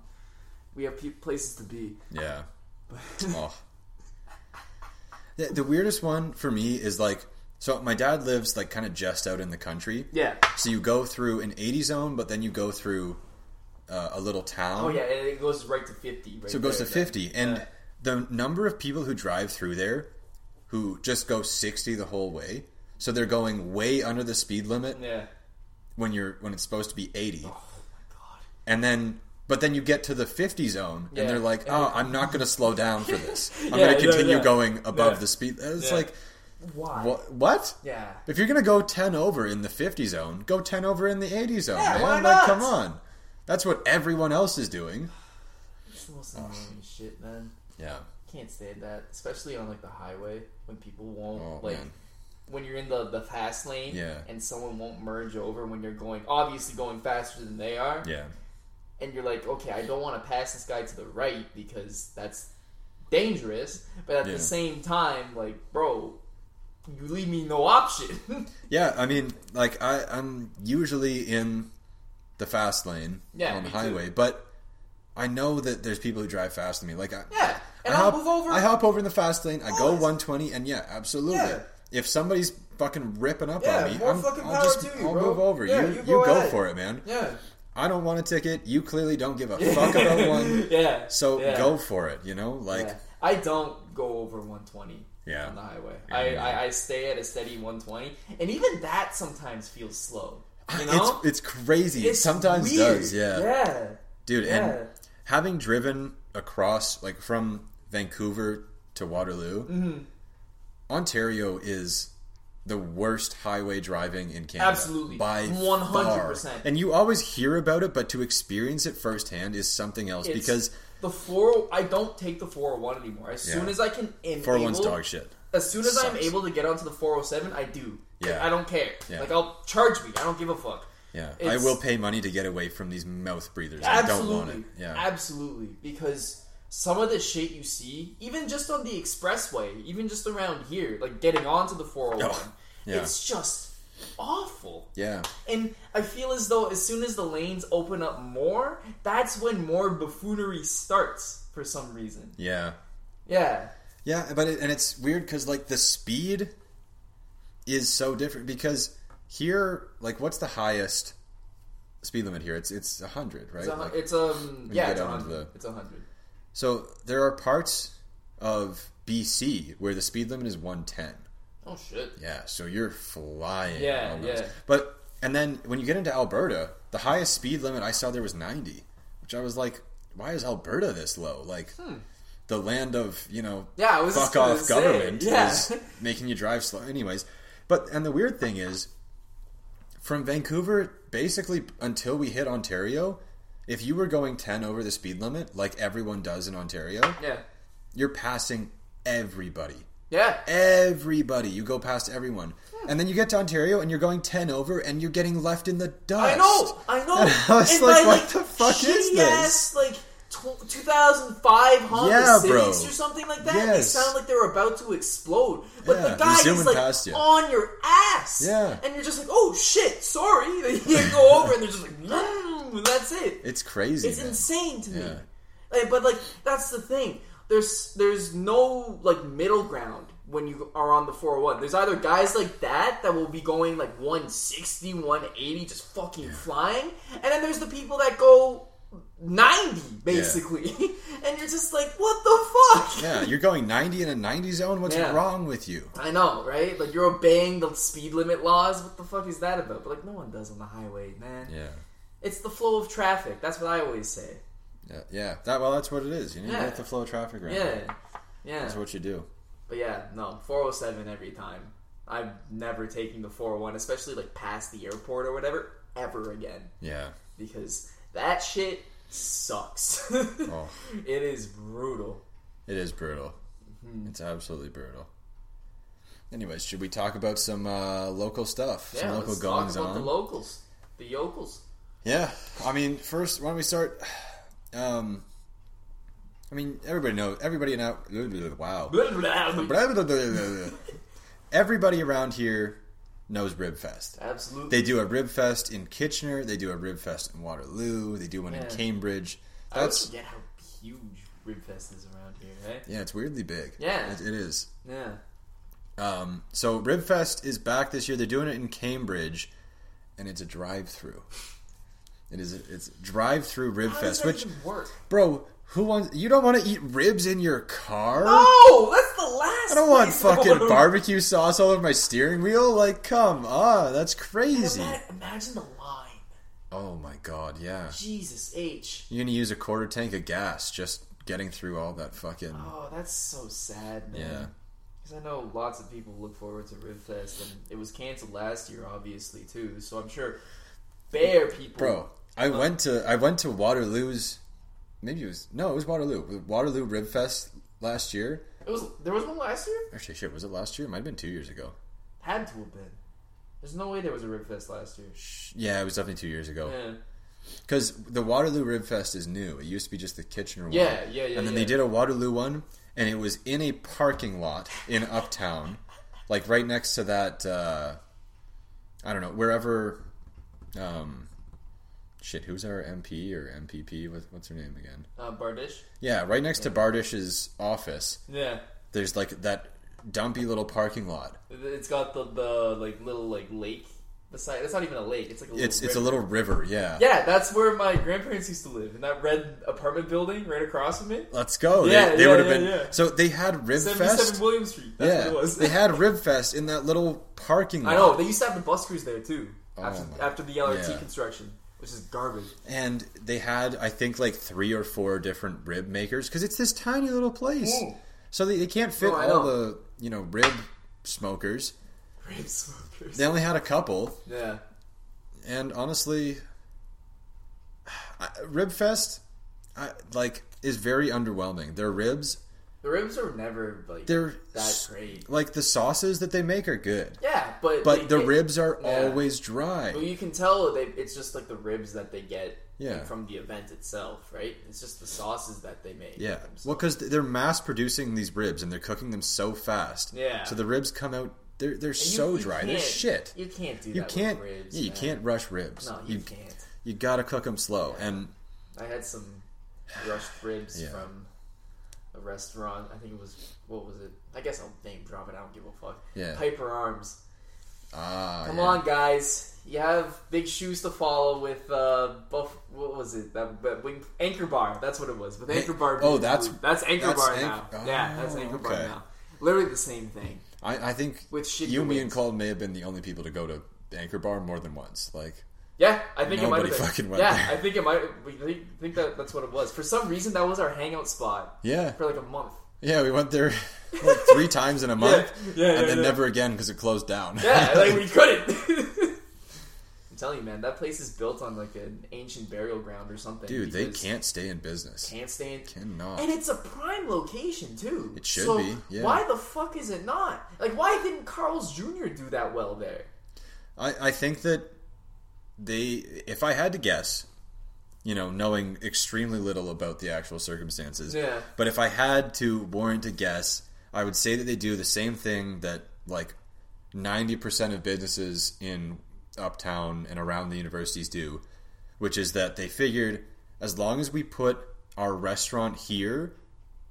Speaker 2: we have pe- places to be.
Speaker 1: Yeah. oh. The, <laughs> the weirdest one for me is like, so my dad lives like kind of just out in the country.
Speaker 2: Yeah.
Speaker 1: So you go through an 80 zone, but then you go through uh, a little town.
Speaker 2: Oh yeah, and it goes right to fifty. Right
Speaker 1: So it goes
Speaker 2: there,
Speaker 1: to 50. And
Speaker 2: Yeah.
Speaker 1: The number of people who drive through there who just go 60 the whole way. So they're going way under the speed limit
Speaker 2: Yeah.
Speaker 1: when you're when it's supposed to be 80.
Speaker 2: Oh my god.
Speaker 1: And then but then you get to the 50 zone
Speaker 2: Yeah.
Speaker 1: and they're like, "Oh, I'm not going to slow down for this. <laughs> I'm
Speaker 2: Yeah,
Speaker 1: going to continue
Speaker 2: yeah.
Speaker 1: going above the speed." It's like,
Speaker 2: Why?
Speaker 1: what? What?
Speaker 2: Yeah.
Speaker 1: If you're going to go 10 over in the 50 zone, go 10 over in the 80 zone.
Speaker 2: Yeah,
Speaker 1: man.
Speaker 2: why
Speaker 1: Like,
Speaker 2: not?
Speaker 1: come on. That's what everyone else is doing. <sighs>
Speaker 2: It's the most annoying shit, man.
Speaker 1: Yeah.
Speaker 2: Can't stand that, especially on like the highway when people won't
Speaker 1: Oh,
Speaker 2: like
Speaker 1: man.
Speaker 2: when you're in the the fast lane
Speaker 1: Yeah.
Speaker 2: and someone won't merge over when you're going obviously going faster than they are
Speaker 1: Yeah.
Speaker 2: and you're like okay I don't want to pass this guy to the right because that's dangerous but at
Speaker 1: Yeah.
Speaker 2: the same time like bro you leave me no option <laughs>
Speaker 1: Yeah, I mean, like I, I'm usually in the fast lane
Speaker 2: Yeah,
Speaker 1: on the
Speaker 2: me too.
Speaker 1: highway, but I know that there's people who drive faster than me. Like, I,
Speaker 2: yeah and
Speaker 1: I
Speaker 2: I'll
Speaker 1: hop,
Speaker 2: move over
Speaker 1: I hop over in the fast lane. I go 120, and yeah, absolutely.
Speaker 2: Yeah.
Speaker 1: If somebody's fucking ripping up
Speaker 2: Yeah,
Speaker 1: on me, I'm, I'll just
Speaker 2: you,
Speaker 1: I'll
Speaker 2: bro.
Speaker 1: move over.
Speaker 2: Yeah,
Speaker 1: you
Speaker 2: you
Speaker 1: you
Speaker 2: go
Speaker 1: go, for it, man.
Speaker 2: yeah
Speaker 1: I don't want a ticket. You clearly don't give a <laughs> fuck about one. <laughs>
Speaker 2: yeah
Speaker 1: So go for it. You know, like.
Speaker 2: I don't go over 120
Speaker 1: Yeah.
Speaker 2: on the highway.
Speaker 1: Yeah,
Speaker 2: I,
Speaker 1: yeah.
Speaker 2: I, I stay at a steady 120, and even that sometimes feels slow. <laughs> You know,
Speaker 1: it's it's crazy.
Speaker 2: It's
Speaker 1: it sometimes
Speaker 2: weird.
Speaker 1: does. Yeah.
Speaker 2: yeah,
Speaker 1: dude
Speaker 2: Yeah.
Speaker 1: and having driven across like from vancouver to waterloo
Speaker 2: Mm-hmm.
Speaker 1: ontario is the worst highway driving in canada
Speaker 2: Absolutely.
Speaker 1: by
Speaker 2: 100%.
Speaker 1: far. and you always hear about it but to experience it firsthand is something else
Speaker 2: It's-
Speaker 1: because
Speaker 2: the four. I don't take the 401 anymore. As soon as I can, am
Speaker 1: 401's dog shit
Speaker 2: As soon as I'm able to get onto the 407, I do. Like,
Speaker 1: Yeah.
Speaker 2: I don't care.
Speaker 1: Yeah.
Speaker 2: Like I'll charge me. I don't give a fuck.
Speaker 1: yeah i will pay money to get away from these mouth breathers i don't
Speaker 2: Absolutely.
Speaker 1: want it yeah
Speaker 2: Absolutely. Because some of the shit you see, even just on the expressway, even just around here, like getting onto the 401,
Speaker 1: Oh, yeah.
Speaker 2: it's just awful.
Speaker 1: yeah
Speaker 2: And I feel as though as soon as the lanes open up more, that's when more buffoonery starts for some reason.
Speaker 1: yeah
Speaker 2: Yeah.
Speaker 1: Yeah, but it, and it's weird because like the speed is so different because here, like, what's the highest speed limit here? It's it's hundred, right?
Speaker 2: It's, a,
Speaker 1: Like,
Speaker 2: it's um yeah, it's a
Speaker 1: down into
Speaker 2: hundred.
Speaker 1: the-
Speaker 2: It's a hundred.
Speaker 1: So there are parts of BC, where the speed limit is 110.
Speaker 2: Oh shit.
Speaker 1: Yeah, so you're flying.
Speaker 2: Yeah,
Speaker 1: almost.
Speaker 2: yeah.
Speaker 1: But and then when you get into Alberta, the highest speed limit I saw there was 90, which I was like, why is Alberta this low? Like the land of you know,
Speaker 2: Hmm. Yeah, I was
Speaker 1: fuck off
Speaker 2: say,
Speaker 1: government
Speaker 2: yeah.
Speaker 1: is making you drive slow. Anyways, but and the weird thing is, from Vancouver, basically until we hit Ontario. If you were going 10 over the speed limit, like everyone does in Ontario,
Speaker 2: Yeah.
Speaker 1: you're passing everybody
Speaker 2: Yeah.
Speaker 1: everybody. You go past everyone. And then you get to Ontario and you're going 10 over and you're getting left in the dust.
Speaker 2: I know, I know.
Speaker 1: And I was
Speaker 2: And
Speaker 1: like, what the fuck is this?
Speaker 2: Ass, like 2005 Honda
Speaker 1: Yeah,
Speaker 2: Civics or something like that. They sound like they were about to explode, but
Speaker 1: Yeah,
Speaker 2: the guy is like
Speaker 1: you.
Speaker 2: on your ass.
Speaker 1: Yeah.
Speaker 2: and you're just like, oh shit, sorry. <laughs> You go over and they're just like, That's it.
Speaker 1: It's crazy.
Speaker 2: It's
Speaker 1: man.
Speaker 2: insane to me.
Speaker 1: Yeah.
Speaker 2: Like, but like that's the thing. There's there's no like middle ground when you are on the 401. There's either guys like that that will be going like 160, 180, just fucking flying, and then there's the people that go 90 basically, <laughs> and you're just like, what the fuck?
Speaker 1: Yeah, you're going 90 in a 90 zone? What's
Speaker 2: Yeah.
Speaker 1: wrong with you?
Speaker 2: I know, right? Like you're obeying the speed limit laws. What the fuck is that about? But like no one does on the highway, man.
Speaker 1: Yeah.
Speaker 2: It's the flow of traffic. That's what I always say.
Speaker 1: Yeah, yeah. That well, that's what it is. You know,
Speaker 2: Yeah.
Speaker 1: let the flow of traffic around.
Speaker 2: Yeah, yeah.
Speaker 1: That's what you do.
Speaker 2: But yeah, no, 407 every time. I'm never taking the 401, especially like past the airport or whatever, ever again.
Speaker 1: Yeah.
Speaker 2: Because that shit sucks. <laughs>
Speaker 1: Oh,
Speaker 2: It is brutal.
Speaker 1: it is brutal.
Speaker 2: Mm-hmm.
Speaker 1: It's absolutely brutal. Anyways, should we talk about some uh, local stuff?
Speaker 2: Yeah,
Speaker 1: some local
Speaker 2: let's talk about
Speaker 1: on?
Speaker 2: the locals. The yokels.
Speaker 1: Yeah, I mean, first, why don't we start? Um, I mean, everybody knows. Everybody now. Wow. <laughs> Everybody around here knows Ribfest.
Speaker 2: Absolutely.
Speaker 1: They do a Ribfest in Kitchener. They do a Ribfest in Waterloo. They do one in
Speaker 2: Yeah.
Speaker 1: Cambridge.
Speaker 2: I
Speaker 1: That's
Speaker 2: forget how huge Ribfest is around here, right?
Speaker 1: yeah, it's weirdly big.
Speaker 2: Yeah.
Speaker 1: it, it is.
Speaker 2: Yeah.
Speaker 1: Um, so Ribfest is back this year. They're doing it in Cambridge, and it's a drive-through. It is. It's drive-through
Speaker 2: How does
Speaker 1: Ribfest,
Speaker 2: that
Speaker 1: which? Bro, who wants? You don't want to eat ribs in your car?
Speaker 2: No, that's the last.
Speaker 1: I don't want fucking barbecue sauce all over my steering wheel. Like, come on, that's crazy.
Speaker 2: Ima- Imagine the line.
Speaker 1: Oh my god, yeah.
Speaker 2: Jesus H.
Speaker 1: You're gonna use a quarter tank of gas just getting through all that fucking.
Speaker 2: Oh, that's so sad, man.
Speaker 1: Yeah.
Speaker 2: Because I know lots of people look forward to Ribfest, and it was canceled last year, obviously too. So I'm sure bare people.
Speaker 1: Bro, I went to I went to Waterloo's. Maybe it was no, it was Waterloo. Waterloo Ribfest last year.
Speaker 2: it was there was one last year.
Speaker 1: Actually, shit, was it last year? It might have been two years ago.
Speaker 2: Had to have been. There's no way there was a Ribfest last year.
Speaker 1: Yeah, it was definitely two years ago.
Speaker 2: Yeah.
Speaker 1: Because the Waterloo Ribfest is new. It used to be just the Kitchener one.
Speaker 2: Yeah, yeah, yeah,
Speaker 1: And then
Speaker 2: yeah.
Speaker 1: they did a Waterloo one, and it was in a parking lot in Uptown, like right next to that. Uh, I don't know wherever. Um, shit, who's our MP or MPP? What's her name again?
Speaker 2: Uh, Bardish.
Speaker 1: Yeah, right next to Bardish's office.
Speaker 2: Yeah.
Speaker 1: There's like that dumpy little parking lot.
Speaker 2: It's got the the like little like lake beside. It's not even a lake. It's like a little.
Speaker 1: It's it's a little river. Yeah.
Speaker 2: Yeah, that's where my grandparents used to live in that red apartment building right across from me.
Speaker 1: Let's go.
Speaker 2: Yeah,
Speaker 1: they they
Speaker 2: yeah,
Speaker 1: would have
Speaker 2: yeah,
Speaker 1: been.
Speaker 2: yeah.
Speaker 1: So they had Ribfest.
Speaker 2: Seventy-seven William Street. That's
Speaker 1: yeah,
Speaker 2: what it was.
Speaker 1: they had Ribfest in that little parking lot. <laughs>
Speaker 2: I know they used to have the buskers there too after
Speaker 1: my-
Speaker 2: after the LRT
Speaker 1: yeah.
Speaker 2: construction, which is garbage.
Speaker 1: And they had, I think, like three or four different rib makers because it's this tiny little place.
Speaker 2: Mm.
Speaker 1: So they, they can't fit
Speaker 2: No,
Speaker 1: all the you know rib smokers.
Speaker 2: Rib smokers.
Speaker 1: They only had a couple,
Speaker 2: Yeah.
Speaker 1: and honestly, I, Ribfest, I, like, is very underwhelming. Their ribs,
Speaker 2: The ribs are never like
Speaker 1: they're
Speaker 2: that great.
Speaker 1: like the sauces that they make are good,
Speaker 2: Yeah, but
Speaker 1: but the
Speaker 2: get-
Speaker 1: ribs are
Speaker 2: yeah.
Speaker 1: always dry.
Speaker 2: Well, you can tell they, it's just like the ribs that they get
Speaker 1: Yeah.
Speaker 2: from the event itself, right? It's just the sauces that they make.
Speaker 1: Yeah, well, because they're mass producing these ribs and they're cooking them so fast.
Speaker 2: Yeah.
Speaker 1: So the ribs come out. They're they're
Speaker 2: And
Speaker 1: so
Speaker 2: you
Speaker 1: dry. They're shit.
Speaker 2: You can't do
Speaker 1: You
Speaker 2: that
Speaker 1: can't.
Speaker 2: with ribs.
Speaker 1: yeah, you
Speaker 2: man.
Speaker 1: can't rush ribs.
Speaker 2: No, you,
Speaker 1: you
Speaker 2: can't.
Speaker 1: you gotta cook them slow. And
Speaker 2: I had some rushed ribs
Speaker 1: Yeah.
Speaker 2: from restaurant. I think it was what was it? I guess I'll name drop it. I don't give a fuck.
Speaker 1: Yeah.
Speaker 2: Piper Arms.
Speaker 1: Ah,
Speaker 2: Come
Speaker 1: yeah.
Speaker 2: on, guys. You have big shoes to follow with uh, buff. What was it? That, that wing, Anchor Bar. That's what it was. With Anchor Bar.
Speaker 1: Oh, that's-
Speaker 2: blue. that's Anchor
Speaker 1: that's
Speaker 2: Bar
Speaker 1: Anch-
Speaker 2: now. yeah, that's
Speaker 1: Oh,
Speaker 2: Anchor Bar now. Literally the same thing.
Speaker 1: I, I think
Speaker 2: With
Speaker 1: you, me, and. Cole may have been the only people to go to Anchor Bar more than once. Like,
Speaker 2: Yeah, I think it might have been.
Speaker 1: fucking went
Speaker 2: yeah,
Speaker 1: there.
Speaker 2: I think it might. We think, think that that's what it was. For some reason, that was our hangout spot
Speaker 1: yeah,
Speaker 2: for like a month.
Speaker 1: yeah, we went there <laughs> like three times in a month,
Speaker 2: Yeah, yeah,
Speaker 1: and then
Speaker 2: yeah.
Speaker 1: never again because it closed down.
Speaker 2: Yeah, like we <laughs> couldn't. <laughs> I'm telling you, man, that place is built on like an ancient burial ground or something.
Speaker 1: dude, they can't stay in business.
Speaker 2: can't stay in.
Speaker 1: Cannot.
Speaker 2: And it's a prime location too.
Speaker 1: It should
Speaker 2: So
Speaker 1: be, yeah.
Speaker 2: Why the fuck is it not? Like, why didn't Carl's Jr. do that well there?
Speaker 1: I, I think that they, if I had to guess, you know, knowing extremely little about the actual circumstances,
Speaker 2: Yeah.
Speaker 1: but if I had to warrant a guess, I would say that they do the same thing that like 90% of businesses in uptown and around the universities do, which is that they figured as long as we put our restaurant here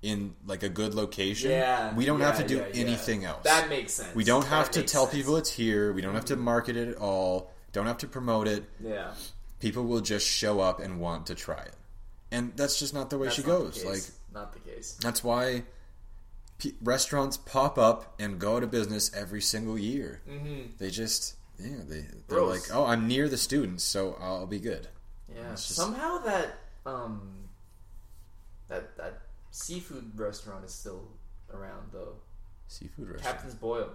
Speaker 1: in like a good location,
Speaker 2: Yeah,
Speaker 1: we don't have to do
Speaker 2: yeah, yeah.
Speaker 1: anything else.
Speaker 2: That makes sense.
Speaker 1: We don't
Speaker 2: That
Speaker 1: have to tell
Speaker 2: sense.
Speaker 1: people it's here. We don't have to mm-hmm. market it at all. Don't have to promote it.
Speaker 2: Yeah,
Speaker 1: People will just show up and want to try it. And that's just not the way
Speaker 2: that's
Speaker 1: she goes. Like
Speaker 2: not the case.
Speaker 1: that's why p- restaurants pop up and go out of business every single year.
Speaker 2: Mm-hmm.
Speaker 1: They just yeah, they they're
Speaker 2: Gross.
Speaker 1: like, "Oh, I'm near the students, so I'll be good."
Speaker 2: Yeah.
Speaker 1: Just-
Speaker 2: Somehow that um that that seafood restaurant is still around though.
Speaker 1: Seafood restaurant.
Speaker 2: Captain's Boil.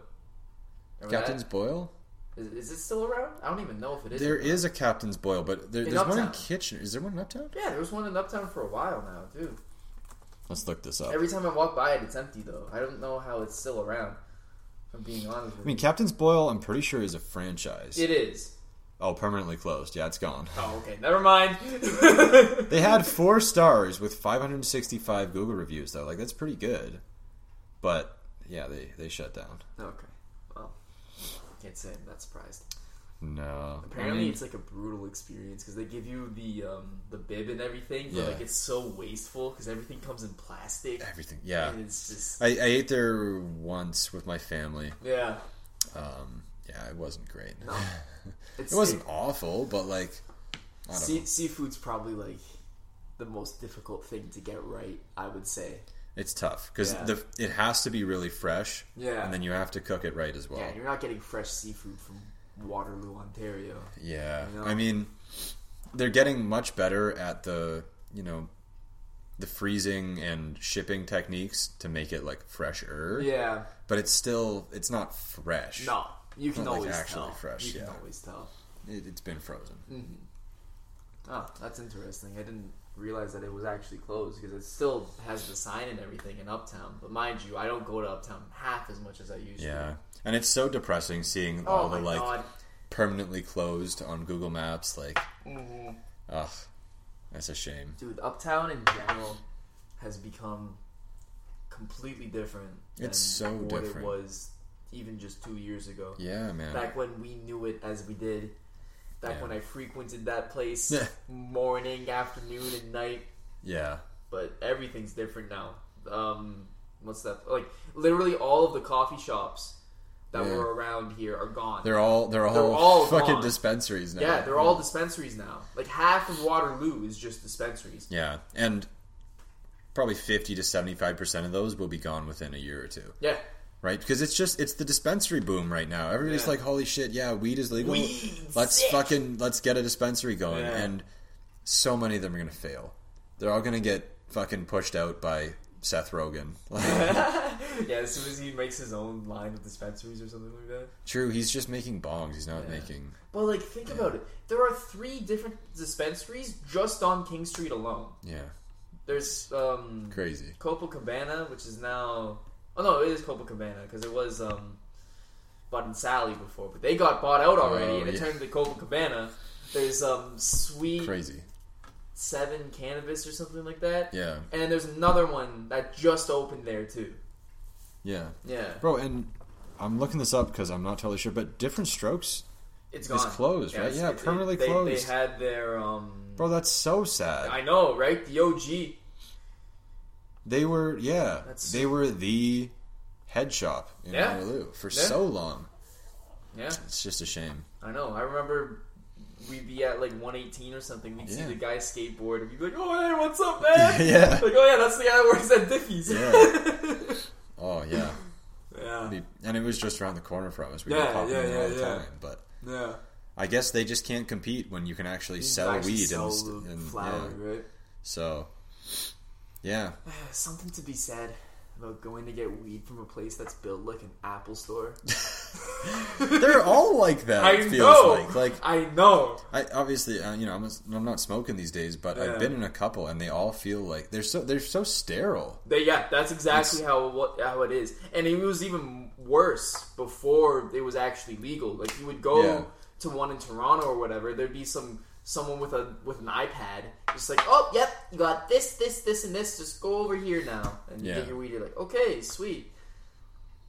Speaker 2: Remember
Speaker 1: Captain's
Speaker 2: that?
Speaker 1: Boil?
Speaker 2: Is, is it still around? I don't even know if it is.
Speaker 1: There is a Captain's Boil, but there, there's one in
Speaker 2: Uptown.
Speaker 1: Kitchener. Is there one in Uptown?
Speaker 2: Yeah, there was one in Uptown for a while now too.
Speaker 1: Let's look this up.
Speaker 2: Every time I walk by it, it's empty though. I don't know how it's still around. If I'm being honest with
Speaker 1: I mean, Captain's Boil, I'm pretty sure is a franchise.
Speaker 2: It is.
Speaker 1: Oh, permanently closed. Yeah, it's gone.
Speaker 2: Oh, okay. Never mind. <laughs>
Speaker 1: They had <laughs> four stars with 565 Google reviews, though. Like, that's pretty good. But, yeah, they, they shut down.
Speaker 2: okay. Can't say I'm that surprised.
Speaker 1: No.
Speaker 2: Apparently,
Speaker 1: I mean,
Speaker 2: it's like a brutal experience because they give you the um, the bib and everything, but
Speaker 1: Yeah.
Speaker 2: like it's so wasteful because everything comes in plastic.
Speaker 1: everything. Yeah.
Speaker 2: it's just
Speaker 1: I, I ate there once with my family.
Speaker 2: yeah.
Speaker 1: Um, yeah, it wasn't great.
Speaker 2: No. <laughs>
Speaker 1: It wasn't awful, but, like, I don't
Speaker 2: sea,
Speaker 1: know.
Speaker 2: seafood's probably like the most difficult thing to get right. I would say.
Speaker 1: It's tough because
Speaker 2: Yeah.
Speaker 1: the it has to be really fresh.
Speaker 2: Yeah.
Speaker 1: And then you have to cook it right as well.
Speaker 2: Yeah, you're not getting fresh seafood from Waterloo, Ontario.
Speaker 1: Yeah,
Speaker 2: You know?
Speaker 1: I mean, they're getting much better at the you know the freezing and shipping techniques to make it like fresher.
Speaker 2: Yeah.
Speaker 1: but it's still it's not fresh.
Speaker 2: No, you can
Speaker 1: Not, like,
Speaker 2: always
Speaker 1: actually
Speaker 2: tell.
Speaker 1: fresh,
Speaker 2: you can
Speaker 1: yeah.
Speaker 2: always tell.
Speaker 1: it, it's been frozen. Mm-hmm.
Speaker 2: Oh, that's interesting. I didn't realize that it was actually closed because it still has the sign and everything in Uptown. But mind you, I don't go to Uptown half as much as I used to.
Speaker 1: Yeah, and it's so depressing seeing
Speaker 2: Oh
Speaker 1: all the like
Speaker 2: god.
Speaker 1: permanently closed on Google Maps. Like,
Speaker 2: Mm-hmm.
Speaker 1: ugh, that's a shame.
Speaker 2: Dude, Uptown in general has become completely different.
Speaker 1: It's so
Speaker 2: what
Speaker 1: different.
Speaker 2: it was even just two years ago.
Speaker 1: Yeah, man.
Speaker 2: Back when we knew it as we did. Back
Speaker 1: Yeah.
Speaker 2: when I frequented that place
Speaker 1: Yeah.
Speaker 2: morning, afternoon, and night.
Speaker 1: yeah,
Speaker 2: but everything's different now. Um, what's that? Like literally all of the coffee shops that
Speaker 1: Yeah.
Speaker 2: were around here are gone.
Speaker 1: they're all they're all,
Speaker 2: They're all
Speaker 1: fucking
Speaker 2: gone.
Speaker 1: dispensaries now.
Speaker 2: yeah, they're all dispensaries now. Like half of Waterloo is just dispensaries.
Speaker 1: Yeah, and probably fifty to seventy-five percent of those will be gone within a year or two,
Speaker 2: Yeah,
Speaker 1: right? Because it's just it's the dispensary boom right now. Everybody's
Speaker 2: Yeah.
Speaker 1: like, "Holy shit, yeah, weed is legal. Let's
Speaker 2: sick."
Speaker 1: fucking let's get a dispensary going."
Speaker 2: Yeah.
Speaker 1: And so many of them are gonna fail. They're all gonna get fucking pushed out by Seth Rogen. <laughs>
Speaker 2: Yeah. As soon as he makes his own line of dispensaries or something like that.
Speaker 1: true, he's just making bongs. He's not
Speaker 2: Yeah.
Speaker 1: making.
Speaker 2: But like, think about it. There are three different dispensaries just on King Street alone.
Speaker 1: Yeah,
Speaker 2: There's um,
Speaker 1: crazy.
Speaker 2: Copacabana, which is now oh no, it is Copacabana because it was um, Bud and Sally before, but they got bought out already,
Speaker 1: Oh,
Speaker 2: and it
Speaker 1: yeah.
Speaker 2: turned to Copacabana. There's um, Sweet
Speaker 1: Crazy.
Speaker 2: Seven Cannabis or something like that,
Speaker 1: Yeah,
Speaker 2: and there's another one that just opened there too.
Speaker 1: yeah,
Speaker 2: Yeah,
Speaker 1: bro. And I'm looking this up because I'm not totally sure, but different strokes.
Speaker 2: it's
Speaker 1: It's
Speaker 2: gone.
Speaker 1: closed, right?
Speaker 2: it's-
Speaker 1: Yeah,
Speaker 2: it-
Speaker 1: permanently
Speaker 2: they,
Speaker 1: closed.
Speaker 2: They had their um,
Speaker 1: Bro, that's so sad.
Speaker 2: I know, right? The OG.
Speaker 1: They were, yeah,
Speaker 2: That's-
Speaker 1: they were the head shop in
Speaker 2: Yeah.
Speaker 1: Waterloo for
Speaker 2: Yeah.
Speaker 1: so long.
Speaker 2: Yeah,
Speaker 1: It's just a shame.
Speaker 2: I know. I remember we'd be at like 118 or something. We'd see the guy skateboard, and we'd be like, "Oh, hey, what's up, man?" <laughs>
Speaker 1: Yeah.
Speaker 2: Like, oh yeah, that's the guy that works at Diffie's.
Speaker 1: Yeah. <laughs> Oh yeah,
Speaker 2: yeah.
Speaker 1: And it was just around the corner from us. We
Speaker 2: Yeah,
Speaker 1: were popping
Speaker 2: yeah,
Speaker 1: in there all the
Speaker 2: yeah.
Speaker 1: time, but
Speaker 2: Yeah.
Speaker 1: I guess they just can't compete when you can actually
Speaker 2: You
Speaker 1: sell
Speaker 2: actually
Speaker 1: weed
Speaker 2: sell
Speaker 1: and, and
Speaker 2: flower,
Speaker 1: yeah.
Speaker 2: right?
Speaker 1: So, yeah, <sighs>
Speaker 2: Something to be said about going to get weed from a place that's built like an Apple store. <laughs> <laughs>
Speaker 1: they're all like that.
Speaker 2: I
Speaker 1: it feels
Speaker 2: know.
Speaker 1: like like
Speaker 2: I know.
Speaker 1: I obviously uh, you know I'm, I'm not smoking these days, but
Speaker 2: Yeah.
Speaker 1: I've been in a couple and they all feel like they're so they're so sterile.
Speaker 2: They, yeah, that's exactly how what how it is, and it was even worse before it was actually legal. Like you would go
Speaker 1: Yeah.
Speaker 2: to one in Toronto or whatever, there'd be some someone with a with an iPad, just like, oh, yep, you got this, this, this, and this. Just go over here now, and you
Speaker 1: Yeah.
Speaker 2: get your weed. You're like, okay, sweet.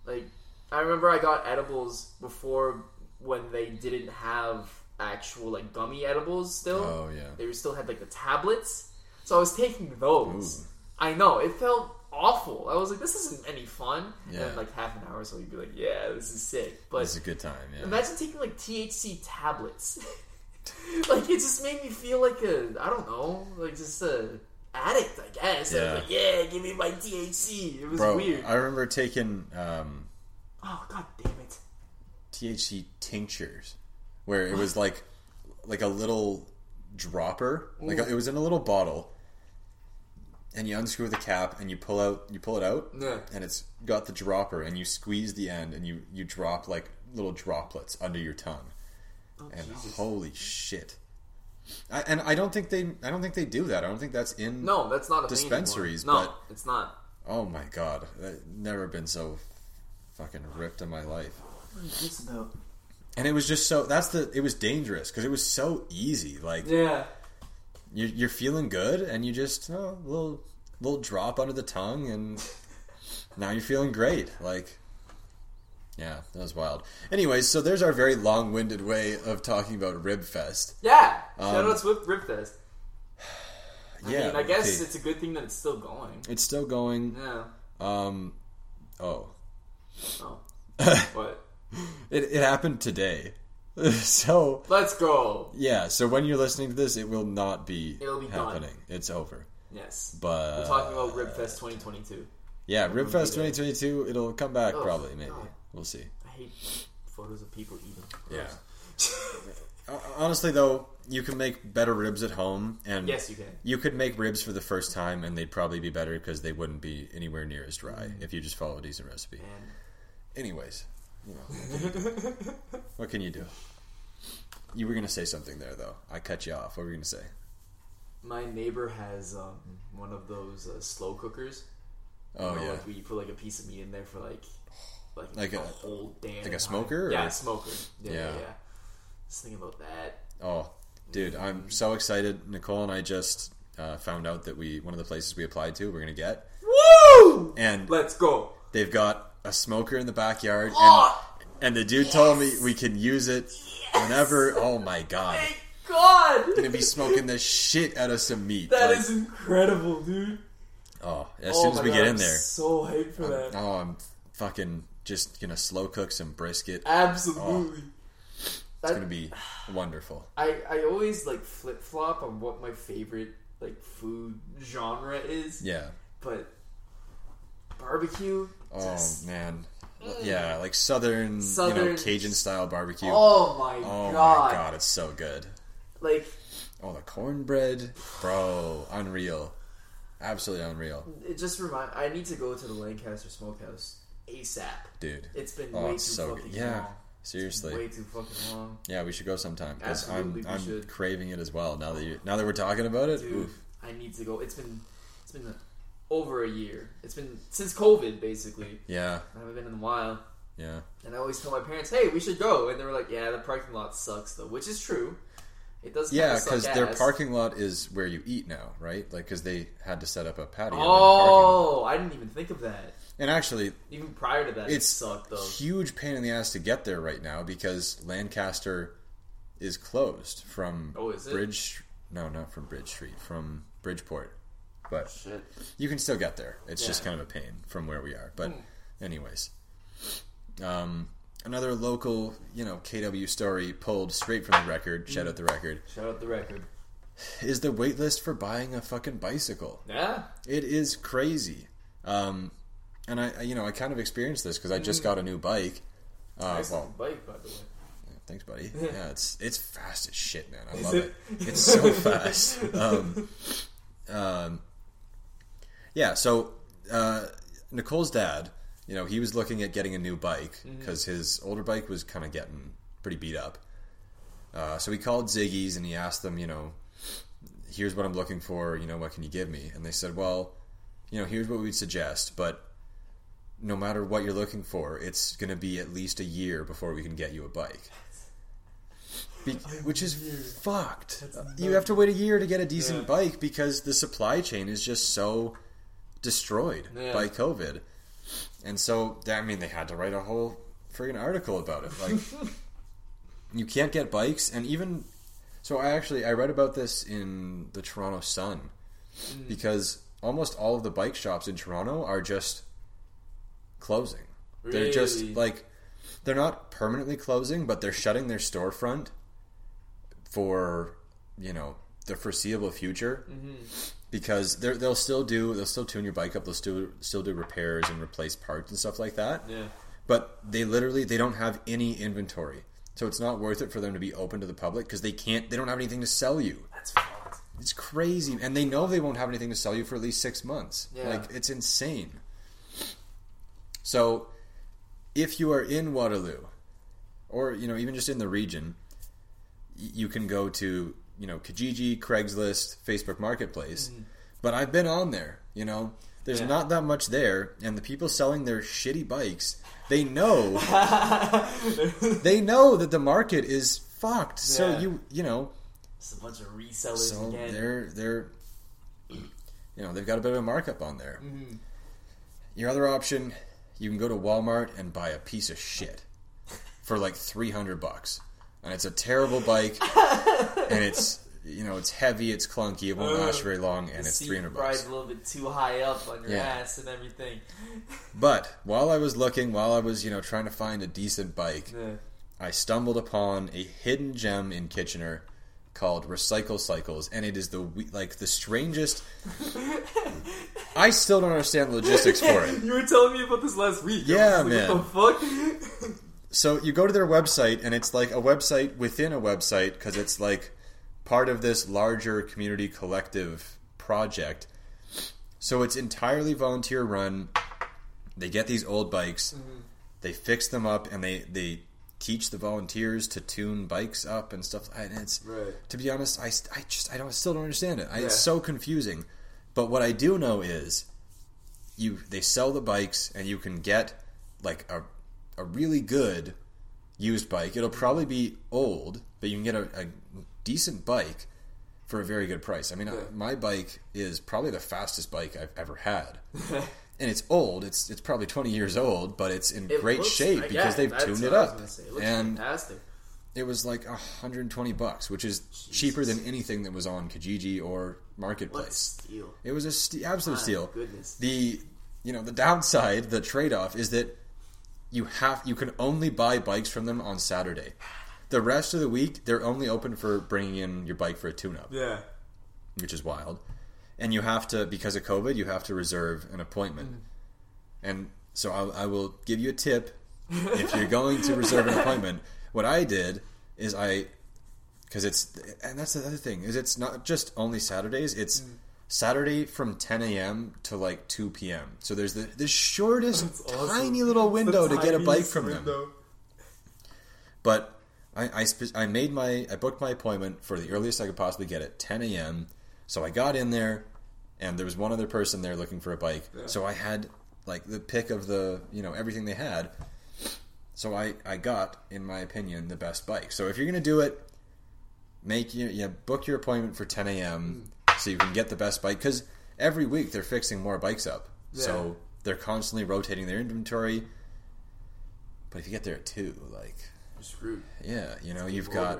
Speaker 2: Like I remember I got edibles before when they didn't have actual like gummy edibles still.
Speaker 1: Oh yeah,
Speaker 2: They still had like the tablets, so I was taking those.
Speaker 1: Ooh.
Speaker 2: I know it felt awful. I was like, this isn't any fun.
Speaker 1: Yeah.
Speaker 2: And then like half an hour, or so you'd be like, yeah, this is sick. But
Speaker 1: it's a good time. Yeah,
Speaker 2: imagine taking like THC tablets. <laughs> <laughs> like it just made me feel like a I don't know, like just a addict. I guess. I
Speaker 1: Yeah.
Speaker 2: was like, yeah, give me my THC. It was
Speaker 1: bro.
Speaker 2: weird.
Speaker 1: I remember taking um,
Speaker 2: oh god damn it.
Speaker 1: THC tinctures, where it was like like a little dropper, like it was in a little bottle, and you unscrew the cap and you pull out you pull it out,
Speaker 2: Yeah.
Speaker 1: and it's got the dropper, and you squeeze the end, and you you drop like little droplets under your tongue,
Speaker 2: Oh,
Speaker 1: and
Speaker 2: Jesus.
Speaker 1: holy shit. I, and I don't think they I don't think they do that. I don't think that's in
Speaker 2: No, that's not a thing.
Speaker 1: Dispensaries,
Speaker 2: No,
Speaker 1: but-
Speaker 2: it's not.
Speaker 1: Oh my god, I've never been so fucking ripped in my life.
Speaker 2: What is this about?
Speaker 1: And it was just so that's the it was dangerous because it was so easy. Like
Speaker 2: Yeah.
Speaker 1: you're, you're feeling good and you just oh, a little little drop under the tongue and now you're feeling great. Like yeah, that was wild. Anyways, so there's our very long-winded way of talking about Ribfest.
Speaker 2: Yeah.
Speaker 1: Um,
Speaker 2: Shout out to Whip Ripfest. I
Speaker 1: yeah,
Speaker 2: mean, I guess
Speaker 1: okay.
Speaker 2: it's a good thing that it's still going.
Speaker 1: it's still going.
Speaker 2: Yeah.
Speaker 1: Um, oh,
Speaker 2: Oh. <laughs> but
Speaker 1: it it happened today. <laughs> so
Speaker 2: let's go.
Speaker 1: yeah, so when you're listening to this, it will not be
Speaker 2: It'll be
Speaker 1: happening. It's over.
Speaker 2: Yes.
Speaker 1: But
Speaker 2: We're talking about Ribfest 2022.
Speaker 1: Yeah, Ribfest
Speaker 2: there.
Speaker 1: 2022. It'll come back
Speaker 2: Oh,
Speaker 1: probably. Maybe
Speaker 2: God.
Speaker 1: we'll see.
Speaker 2: I hate photos of people eating.
Speaker 1: Yeah. <laughs> Honestly, though, you can make better ribs at home, and
Speaker 2: yes, you can.
Speaker 1: you could make ribs for the first time, and they'd probably be better because they wouldn't be anywhere near as dry
Speaker 2: Mm.
Speaker 1: if you just follow a decent recipe.
Speaker 2: And
Speaker 1: Anyways, you know, <laughs> what can you do? You were gonna say something there, though. I cut you off. What were you gonna say?
Speaker 2: my neighbor has um, one of those uh, slow cookers.
Speaker 1: Oh
Speaker 2: know,
Speaker 1: yeah,
Speaker 2: Like you put like a piece of meat in there for like like,
Speaker 1: Like
Speaker 2: a,
Speaker 1: a-
Speaker 2: whole damn
Speaker 1: like a smoker,
Speaker 2: Yeah,
Speaker 1: or-
Speaker 2: smoker. Yeah, yeah.
Speaker 1: Yeah.
Speaker 2: yeah. Just thinking about that.
Speaker 1: Oh, dude, I'm so excited. Nicole and I just uh, found out that we one of the places we applied to we're gonna get,
Speaker 2: Woo!
Speaker 1: and
Speaker 2: Let's go.
Speaker 1: they've got a smoker in the backyard, and
Speaker 2: Oh,
Speaker 1: and the dude told me we can use it whenever. Oh my god,
Speaker 2: thank God.
Speaker 1: gonna be smoking the shit out of some meat.
Speaker 2: That
Speaker 1: Like,
Speaker 2: is incredible, dude.
Speaker 1: Oh, as
Speaker 2: Oh
Speaker 1: soon as we
Speaker 2: God,
Speaker 1: get in
Speaker 2: I'm
Speaker 1: there,
Speaker 2: so hyped for that.
Speaker 1: oh, I'm fucking just gonna slow cook some brisket.
Speaker 2: Oh, Absolutely.
Speaker 1: It's
Speaker 2: That-
Speaker 1: gonna be wonderful.
Speaker 2: I I always like flip flop on what my favorite like food genre is.
Speaker 1: Yeah.
Speaker 2: But barbecue.
Speaker 1: Oh
Speaker 2: just-
Speaker 1: man. Mm. Yeah, like southern, you know,
Speaker 2: Southern-
Speaker 1: Cajun style barbecue.
Speaker 2: Oh my
Speaker 1: Oh
Speaker 2: god.
Speaker 1: Oh my god, it's so good.
Speaker 2: Like
Speaker 1: Oh, the cornbread, bro, unreal, absolutely unreal,
Speaker 2: it just remind. I need to go to the Lancaster Smokehouse ASAP.
Speaker 1: dude.
Speaker 2: It's been
Speaker 1: Oh,
Speaker 2: way too
Speaker 1: so
Speaker 2: fucking
Speaker 1: good. Yeah,
Speaker 2: long.
Speaker 1: seriously.
Speaker 2: Way too fucking long,
Speaker 1: Yeah, we should go sometime because I'm
Speaker 2: Absolutely, we
Speaker 1: I'm
Speaker 2: should.
Speaker 1: craving it as well. Now that you now that we're talking about it,
Speaker 2: dude.
Speaker 1: oof.
Speaker 2: I need to go. It's been it's been over a year. It's been since COVID basically.
Speaker 1: yeah,
Speaker 2: I haven't been in a while.
Speaker 1: yeah,
Speaker 2: And I always tell my parents, "Hey, we should go," and they were like, "Yeah, the parking lot sucks, though," which is true. It does.
Speaker 1: yeah.
Speaker 2: Because
Speaker 1: Because their parking lot is where you eat now, right? Like because they had to set up a patio. in the parking lot.
Speaker 2: Oh, I didn't even think of that.
Speaker 1: and actually,
Speaker 2: Even prior to that,
Speaker 1: it's
Speaker 2: it sucked though.
Speaker 1: huge pain in the ass to get there right now because Lancaster is closed from
Speaker 2: Oh, is it?
Speaker 1: Bridge. No, not from Bridge Street, from Bridgeport. But
Speaker 2: Shit.
Speaker 1: you can still get there. It's just kind of a pain from where we are. But
Speaker 2: Hmm.
Speaker 1: anyways, um, another local, you know, KW story pulled straight from the record. Shout out the record.
Speaker 2: Shout out the record.
Speaker 1: Is the wait list for buying a fucking bicycle?
Speaker 2: Yeah.
Speaker 1: It is crazy. Um, and I, you know, I kind of experienced this because I just got a new bike. Uh,
Speaker 2: Nice
Speaker 1: well,
Speaker 2: bike, by the way.
Speaker 1: thanks, buddy. <laughs> Yeah, it's it's fast as shit, man. I
Speaker 2: Is
Speaker 1: love
Speaker 2: it?
Speaker 1: it. It's so fast. <laughs> Um, um, yeah. So uh, Nicole's dad, you know, he was looking at getting a new bike
Speaker 2: Mm-hmm.
Speaker 1: because his older bike was kind of getting pretty beat up. Uh, so he called Ziggy's and he asked them, you know, here's what I'm looking for. You know, what can you give me? And they said, well, you know, here's what we'd suggest, but no matter what you're looking for, it's going to be at least a year before we can get you a bike. Be- which is fucked. You have to wait a year to get a decent
Speaker 2: Yeah.
Speaker 1: bike because the supply chain is just so destroyed
Speaker 2: Yeah.
Speaker 1: by COVID. And so, I mean, they had to write a whole friggin' article about it. Like, <laughs> you can't get bikes, and even so, I actually I read about this in the Toronto Sun mm. because almost all of the bike shops in Toronto are just closing. They're just like they're not permanently closing, but they're shutting their storefront for you know the foreseeable future mm-hmm. Because they're, they'll still do they'll still tune your bike up. They'll still still do repairs and replace parts and stuff like that.
Speaker 2: Yeah.
Speaker 1: but they literally they don't have any inventory. So it's not worth it for them to be open to the public because they can't they don't have anything to sell you.
Speaker 2: That's fucked.
Speaker 1: it's crazy. And they know they won't have anything to sell you for at least six months.
Speaker 2: Yeah.
Speaker 1: like it's insane. So if you are in waterloo or you know even just in the region you can go to you know kijiji craigslist facebook marketplace but i've been on there you know there's
Speaker 2: Yeah.
Speaker 1: not that much there and the people selling their shitty bikes they know <laughs> they know that the market is fucked so you you know
Speaker 2: It's a bunch of resellers
Speaker 1: so
Speaker 2: again.
Speaker 1: they're they're you know they've got a bit of a markup on there.
Speaker 2: Mhm.
Speaker 1: Your other option, you can go to Walmart and buy a piece of shit for like three hundred bucks, and it's a terrible bike, <laughs> and it's you know it's heavy, it's clunky, it won't last very long, and
Speaker 2: The
Speaker 1: it's three hundred
Speaker 2: rides
Speaker 1: bucks.
Speaker 2: a little bit too high up on your
Speaker 1: Yeah.
Speaker 2: ass and everything. <laughs>
Speaker 1: But while I was looking, while I was you know trying to find a decent bike,
Speaker 2: Yeah.
Speaker 1: I stumbled upon a hidden gem in Kitchener called Recycle Cycles, and it is the like the strangest. <laughs> I still don't understand the logistics for it.
Speaker 2: You were telling me about this last week.
Speaker 1: Yeah,
Speaker 2: was like,
Speaker 1: man.
Speaker 2: What the fuck?
Speaker 1: So you go to their website, and it's like a website within a website because it's like part of this larger community collective project. So it's entirely volunteer run. They get these old bikes, mm-hmm. they fix them up, and they they teach the volunteers to tune bikes up and stuff. And it's
Speaker 2: Right.
Speaker 1: to be honest, I, I just I don't still don't understand it. I,
Speaker 2: Yeah.
Speaker 1: It's so confusing. But what I do know is you they sell the bikes and you can get like a a really good used bike. It'll probably be old, but you can get a, a decent bike for a very good price. I mean,
Speaker 2: Yeah.
Speaker 1: my bike is probably the fastest bike I've ever had. <laughs> And it's old. It's it's probably twenty years old, but it's in
Speaker 2: It
Speaker 1: great
Speaker 2: looks-
Speaker 1: shape
Speaker 2: yeah,
Speaker 1: because they've tuned it up.
Speaker 2: It
Speaker 1: And
Speaker 2: fantastic.
Speaker 1: it was like 120 bucks, which is cheaper than anything that was on Kijiji or Marketplace. It was a st- absolute
Speaker 2: My
Speaker 1: steal.
Speaker 2: goodness.
Speaker 1: The you know the downside, the trade off is that you have you can only buy bikes from them on Saturday. The rest of the week, they're only open for bringing in your bike for a tune-up,
Speaker 2: Yeah.
Speaker 1: which is wild. And you have to because of COVID, you have to reserve an appointment.
Speaker 2: Mm.
Speaker 1: And so I, I will give you a tip if you're going to reserve an appointment. What I did is I because it's and that's the other thing is it's not just only Saturdays. It's
Speaker 2: Mm.
Speaker 1: Saturday from 10 a.m. to like 2 p.m. So there's the the shortest
Speaker 2: awesome.
Speaker 1: tiny little window to get a bike from them. But I I, spe- I made my I booked my appointment for the earliest I could possibly get at 10 a.m. So I got in there, and there was one other person there looking for a bike.
Speaker 2: Yeah.
Speaker 1: So I had like the pick of the you know everything they had. So I I got, in my opinion, the best bike. So if you're gonna do it, make your yeah book your appointment for 10 a.m. so you can get the best bike because every week they're fixing more bikes up.
Speaker 2: Yeah.
Speaker 1: So they're constantly rotating their inventory. But if you get there at two, like
Speaker 2: You're screwed.
Speaker 1: yeah, you know, you've got.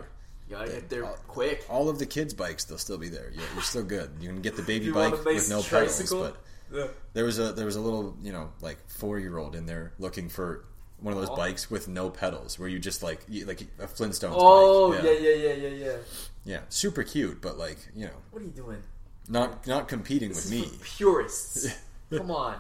Speaker 2: You gotta get there
Speaker 1: all-
Speaker 2: quick.
Speaker 1: all of the kids' bikes. They'll still be there. You're, you're still good. You can get the <laughs> baby bike
Speaker 2: want a nice
Speaker 1: with no
Speaker 2: tricycle?
Speaker 1: pedals. But
Speaker 2: Yeah.
Speaker 1: there was a there was a little you know like four year old in there looking for one of those
Speaker 2: Oh.
Speaker 1: bikes with no pedals, where you just like you, like a Flintstones
Speaker 2: Oh
Speaker 1: bike.
Speaker 2: yeah, yeah, yeah, yeah, yeah.
Speaker 1: yeah, super cute, but like you know,
Speaker 2: What are you doing?
Speaker 1: not not competing
Speaker 2: This
Speaker 1: with
Speaker 2: is
Speaker 1: me.
Speaker 2: for purists. <laughs> Come on,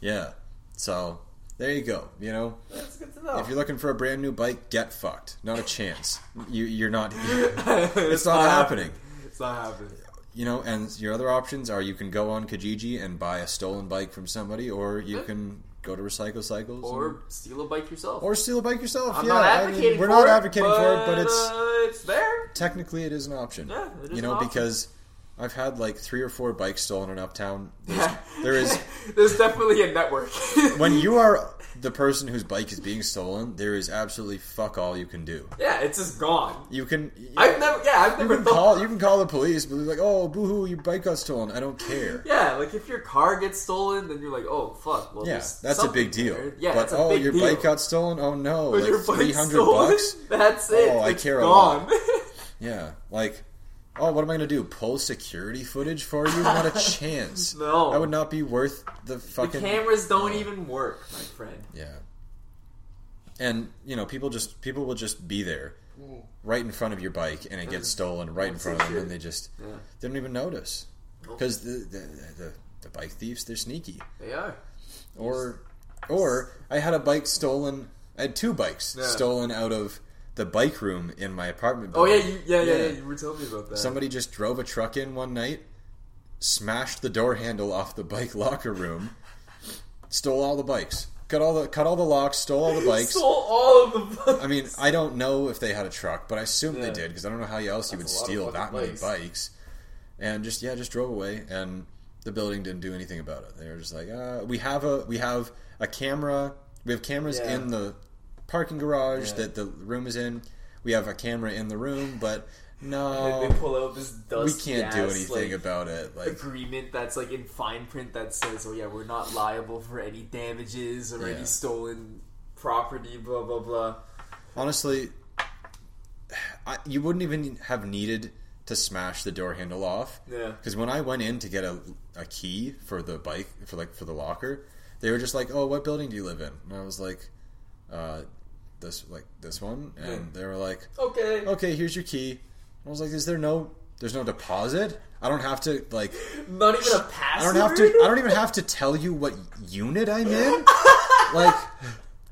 Speaker 1: Yeah, so there you go. You know,
Speaker 2: that's good to know.
Speaker 1: if you're looking for a brand new bike, get fucked. Not a chance. You you're not. <laughs>
Speaker 2: it's,
Speaker 1: not happening.
Speaker 2: It's not happening.
Speaker 1: You know, and your other options are you can go on Kijiji and buy a stolen bike from somebody, or you can go to Recycle Cycles, and-
Speaker 2: Or steal a bike yourself.
Speaker 1: or steal a bike yourself.
Speaker 2: I'm
Speaker 1: yeah,
Speaker 2: not
Speaker 1: I mean, we're not
Speaker 2: it,
Speaker 1: advocating for it, but it's
Speaker 2: uh, it's there.
Speaker 1: technically it is an option.
Speaker 2: Yeah, it is
Speaker 1: you know,
Speaker 2: an option.
Speaker 1: I've had like three or four bikes stolen in Uptown. There's, <laughs> there is
Speaker 2: There's definitely a network. <laughs>
Speaker 1: when you are the person whose bike is being stolen, there is absolutely fuck all you can do.
Speaker 2: yeah, it's just gone.
Speaker 1: You can.
Speaker 2: I've never, yeah, I've
Speaker 1: You
Speaker 2: never
Speaker 1: can
Speaker 2: thought.
Speaker 1: call. You can call the police, but they're like, "Oh, boohoo, your bike got stolen." I don't care.
Speaker 2: Yeah, like if your car gets stolen, then you're like, oh fuck. Well,
Speaker 1: Yeah, that's a big deal.
Speaker 2: there. Yeah,
Speaker 1: but oh, your
Speaker 2: deal.
Speaker 1: bike got stolen. Oh no,
Speaker 2: When
Speaker 1: like three hundred
Speaker 2: stolen,
Speaker 1: bucks. <laughs>
Speaker 2: That's oh, it.
Speaker 1: Oh, I
Speaker 2: It's
Speaker 1: care a lot. Yeah, like, oh, what am I going to do? Pull security footage for you? Not a <laughs> chance.
Speaker 2: No.
Speaker 1: that would not be worth the
Speaker 2: the
Speaker 1: fucking.
Speaker 2: cameras don't oh. even work, my friend.
Speaker 1: Yeah, and you know, people just people will just be there, mm. right in front of your bike, and it gets stolen right in front of them, and they just
Speaker 2: Yeah,
Speaker 1: they don't even notice because the, the the the bike thieves they're sneaky.
Speaker 2: they are.
Speaker 1: Or, or I had a bike stolen. I had two bikes
Speaker 2: Yeah.
Speaker 1: stolen out of the bike room in my apartment.
Speaker 2: Oh yeah,
Speaker 1: building.
Speaker 2: you, yeah, yeah,
Speaker 1: Yeah.
Speaker 2: yeah, You were telling me about that.
Speaker 1: Somebody just drove a truck in one night, smashed the door handle off the bike <laughs> locker room, stole all the bikes, cut all the cut all the locks, stole all the <laughs> bikes.
Speaker 2: Stole all of the. Bikes.
Speaker 1: I mean, I don't know if they had a truck, but I assume
Speaker 2: Yeah.
Speaker 1: they did because I don't know how else you would
Speaker 2: That's lot of
Speaker 1: steal that many
Speaker 2: bikes.
Speaker 1: bikes. And just yeah, just drove away, and the building didn't do anything about it. They were just like, uh, we have a we have a camera. We have cameras
Speaker 2: Yeah.
Speaker 1: in the parking garage
Speaker 2: Yeah.
Speaker 1: that the room is in. We have a camera in the room, but no,
Speaker 2: they pull out this
Speaker 1: we can't do anything
Speaker 2: like,
Speaker 1: about it. Like,
Speaker 2: agreement that's like in fine print that says, "Oh yeah, we're not liable for any damages or
Speaker 1: Yeah.
Speaker 2: any stolen property." Blah blah blah.
Speaker 1: honestly, I, you wouldn't even have needed to smash the door handle off.
Speaker 2: Yeah.
Speaker 1: Because when I went in to get a, a key for the bike for like for the locker, they were just like, "Oh, what building do you live in?" And I was like, uh, "This like this one," and
Speaker 2: Yeah.
Speaker 1: they were like,
Speaker 2: Okay.
Speaker 1: "Okay, here's your key." I was like, "Is there no? There's no deposit. I don't have to like." <laughs>
Speaker 2: Not even a password.
Speaker 1: I don't have to. I don't even have to tell you what unit I'm in. <laughs> like,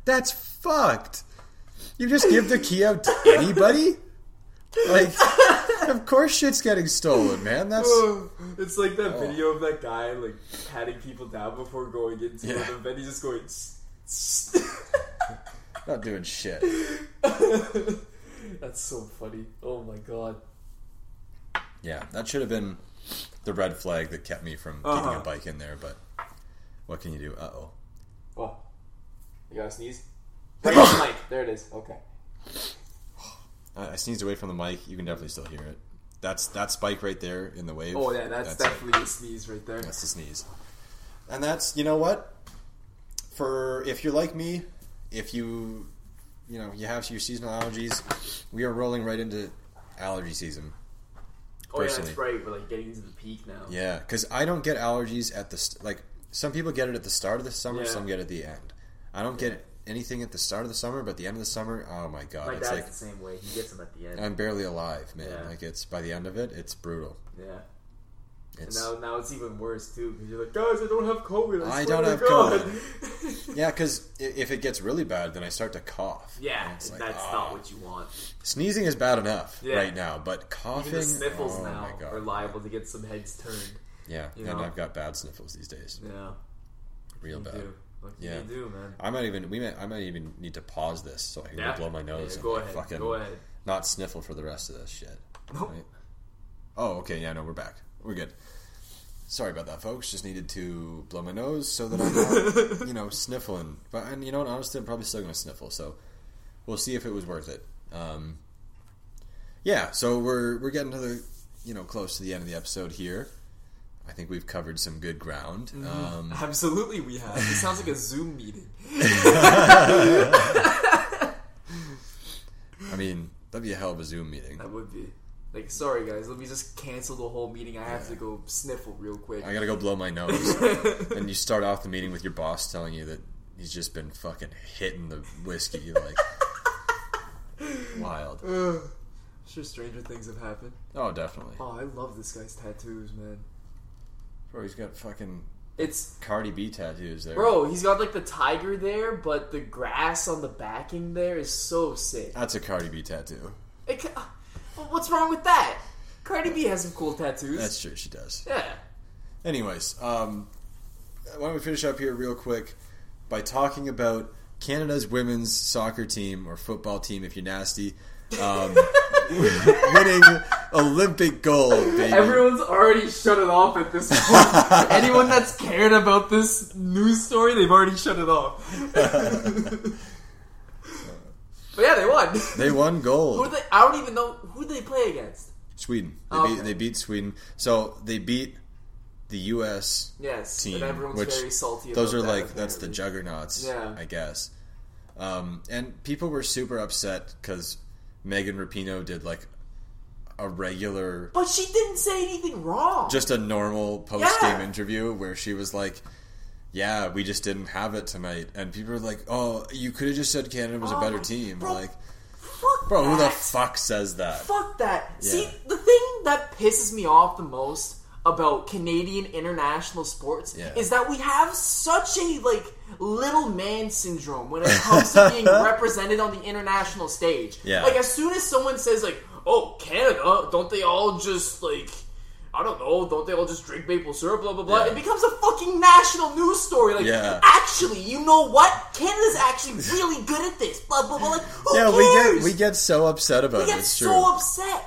Speaker 1: that's fucked. You just give the key out to anybody. Like, of course, shit's getting stolen, man. That's oh,
Speaker 2: It's like that
Speaker 1: Oh.
Speaker 2: video of that guy like patting people down before going into
Speaker 1: Yeah.
Speaker 2: an event. He's just going. <laughs>
Speaker 1: Not doing shit. <laughs>
Speaker 2: That's so funny. Oh my god.
Speaker 1: Yeah, that should have been the red flag that kept me from keeping
Speaker 2: Uh-huh.
Speaker 1: a bike in there. But what can you do? Uh oh.
Speaker 2: Well, you gotta sneeze. Right the mic. There it is. Okay.
Speaker 1: I I sneezed away from the mic. You can definitely still hear it. That's that spike right there in the wave.
Speaker 2: Oh yeah, that's,
Speaker 1: it.
Speaker 2: definitely a sneeze right there.
Speaker 1: That's a sneeze. And that's you know what? For if you're like me, if you you know you have your seasonal allergies, we are rolling right into allergy season.
Speaker 2: Oh yeah,
Speaker 1: personally.
Speaker 2: that's right. We're like getting into the peak now.
Speaker 1: Yeah, because I don't get allergies at the st- like some people get it at the start of the summer,
Speaker 2: Yeah.
Speaker 1: some get it at the end. I don't get anything at the start of the summer, but the end of the summer, oh my god,
Speaker 2: My
Speaker 1: it's
Speaker 2: dad's
Speaker 1: like
Speaker 2: the same way. He gets them at the end.
Speaker 1: I'm barely alive, man.
Speaker 2: Yeah.
Speaker 1: Like it's by the end of it, it's brutal.
Speaker 2: yeah. And
Speaker 1: It's
Speaker 2: now, now it's even worse too because you're like, guys, I don't have COVID. I,
Speaker 1: I don't have
Speaker 2: God. <laughs>
Speaker 1: yeah, because if it gets really bad, then I start to cough.
Speaker 2: yeah,
Speaker 1: like,
Speaker 2: that's
Speaker 1: ah.
Speaker 2: not what you want.
Speaker 1: Sneezing is bad enough
Speaker 2: Yeah.
Speaker 1: right now, but coughing.
Speaker 2: Even the sniffles
Speaker 1: oh
Speaker 2: now are liable to get some heads turned.
Speaker 1: Yeah,
Speaker 2: you
Speaker 1: and
Speaker 2: know?
Speaker 1: I've got bad sniffles these days,
Speaker 2: Yeah,
Speaker 1: real
Speaker 2: you
Speaker 1: bad.
Speaker 2: do. What can
Speaker 1: Yeah.
Speaker 2: you do, man?
Speaker 1: I might even we might, I might even need to pause this so I can
Speaker 2: Yeah.
Speaker 1: blow my nose
Speaker 2: Yeah,
Speaker 1: and
Speaker 2: go
Speaker 1: like,
Speaker 2: ahead.
Speaker 1: fucking
Speaker 2: Go ahead.
Speaker 1: not sniffle for the rest of this shit.
Speaker 2: Nope.
Speaker 1: Right? Oh, okay. Yeah, no, we're back. We're good. Sorry about that, folks. Just needed to blow my nose so that I'm not, <laughs> you know, sniffling. But and you know what? Honestly, I'm probably still going to sniffle. So we'll see if it was worth it. Um, yeah. So we're we're getting to the you know close to the end of the episode here. I think we've covered some good ground.
Speaker 2: Mm-hmm.
Speaker 1: Um,
Speaker 2: Absolutely, we have. It sounds like a Zoom meeting. <laughs>
Speaker 1: I mean, that'd be a hell of a Zoom meeting.
Speaker 2: That would be. Like, sorry guys, let me just cancel the whole meeting. I have
Speaker 1: Yeah.
Speaker 2: to go sniffle real quick.
Speaker 1: I gotta go blow my nose. <laughs> and you start off the meeting with your boss telling you that he's just been fucking hitting the whiskey like <laughs> wild.
Speaker 2: sure, stranger things have happened.
Speaker 1: Oh, definitely.
Speaker 2: Oh, I love this guy's tattoos, man.
Speaker 1: Bro, he's got fucking
Speaker 2: It's
Speaker 1: Cardi B tattoos there.
Speaker 2: bro. He's got like the tiger there, but the grass on the backing there is so sick.
Speaker 1: That's a Cardi B tattoo.
Speaker 2: It, what's wrong with that? Cardi B has some cool tattoos.
Speaker 1: That's true, she does.
Speaker 2: yeah.
Speaker 1: Anyways, um, why don't we finish up here real quick by talking about Canada's women's soccer team or football team, if you're nasty, um, <laughs> winning Olympic gold, baby.
Speaker 2: Everyone's already shut it off at this point. <laughs> Anyone that's cared about this news story, they've already shut it off. <laughs> but yeah, they won.
Speaker 1: They won
Speaker 2: Who
Speaker 1: gold.
Speaker 2: they? I don't even know who they play against.
Speaker 1: Sweden. They,
Speaker 2: Oh,
Speaker 1: beat,
Speaker 2: okay.
Speaker 1: they beat Sweden. So they beat the U.S.
Speaker 2: Yes,
Speaker 1: team,
Speaker 2: and everyone's
Speaker 1: which
Speaker 2: very salty.
Speaker 1: those are
Speaker 2: about that,
Speaker 1: like that's the
Speaker 2: apparently.
Speaker 1: juggernauts,
Speaker 2: Yeah.
Speaker 1: I guess. Um, and people were super upset because Megan Rapinoe did like a regular,
Speaker 2: But she didn't say anything wrong.
Speaker 1: just a normal post game
Speaker 2: Yeah.
Speaker 1: interview where she was like, "Yeah, we just didn't have it tonight," and people were like, "Oh, you could have just said Canada was a
Speaker 2: Oh
Speaker 1: better team."
Speaker 2: bro,
Speaker 1: like,
Speaker 2: fuck
Speaker 1: bro, who the fuck says that?
Speaker 2: Fuck that. See, the thing that pisses me off the most about Canadian international sports
Speaker 1: Yeah.
Speaker 2: is that we have such a like little man syndrome when it comes to being <laughs> represented on the international stage.
Speaker 1: Yeah.
Speaker 2: Like as soon as someone says like, "Oh, Canada, don't they all just like I don't know, don't they all just drink maple syrup, blah blah blah.
Speaker 1: Yeah.
Speaker 2: It becomes a fucking national news story. Like,
Speaker 1: Yeah.
Speaker 2: actually, you know what? Canada's actually really good at this. Blah blah blah. Like, who
Speaker 1: yeah,
Speaker 2: cares?
Speaker 1: we get we get so upset about
Speaker 2: We
Speaker 1: it.
Speaker 2: get
Speaker 1: It's
Speaker 2: so
Speaker 1: true.
Speaker 2: upset.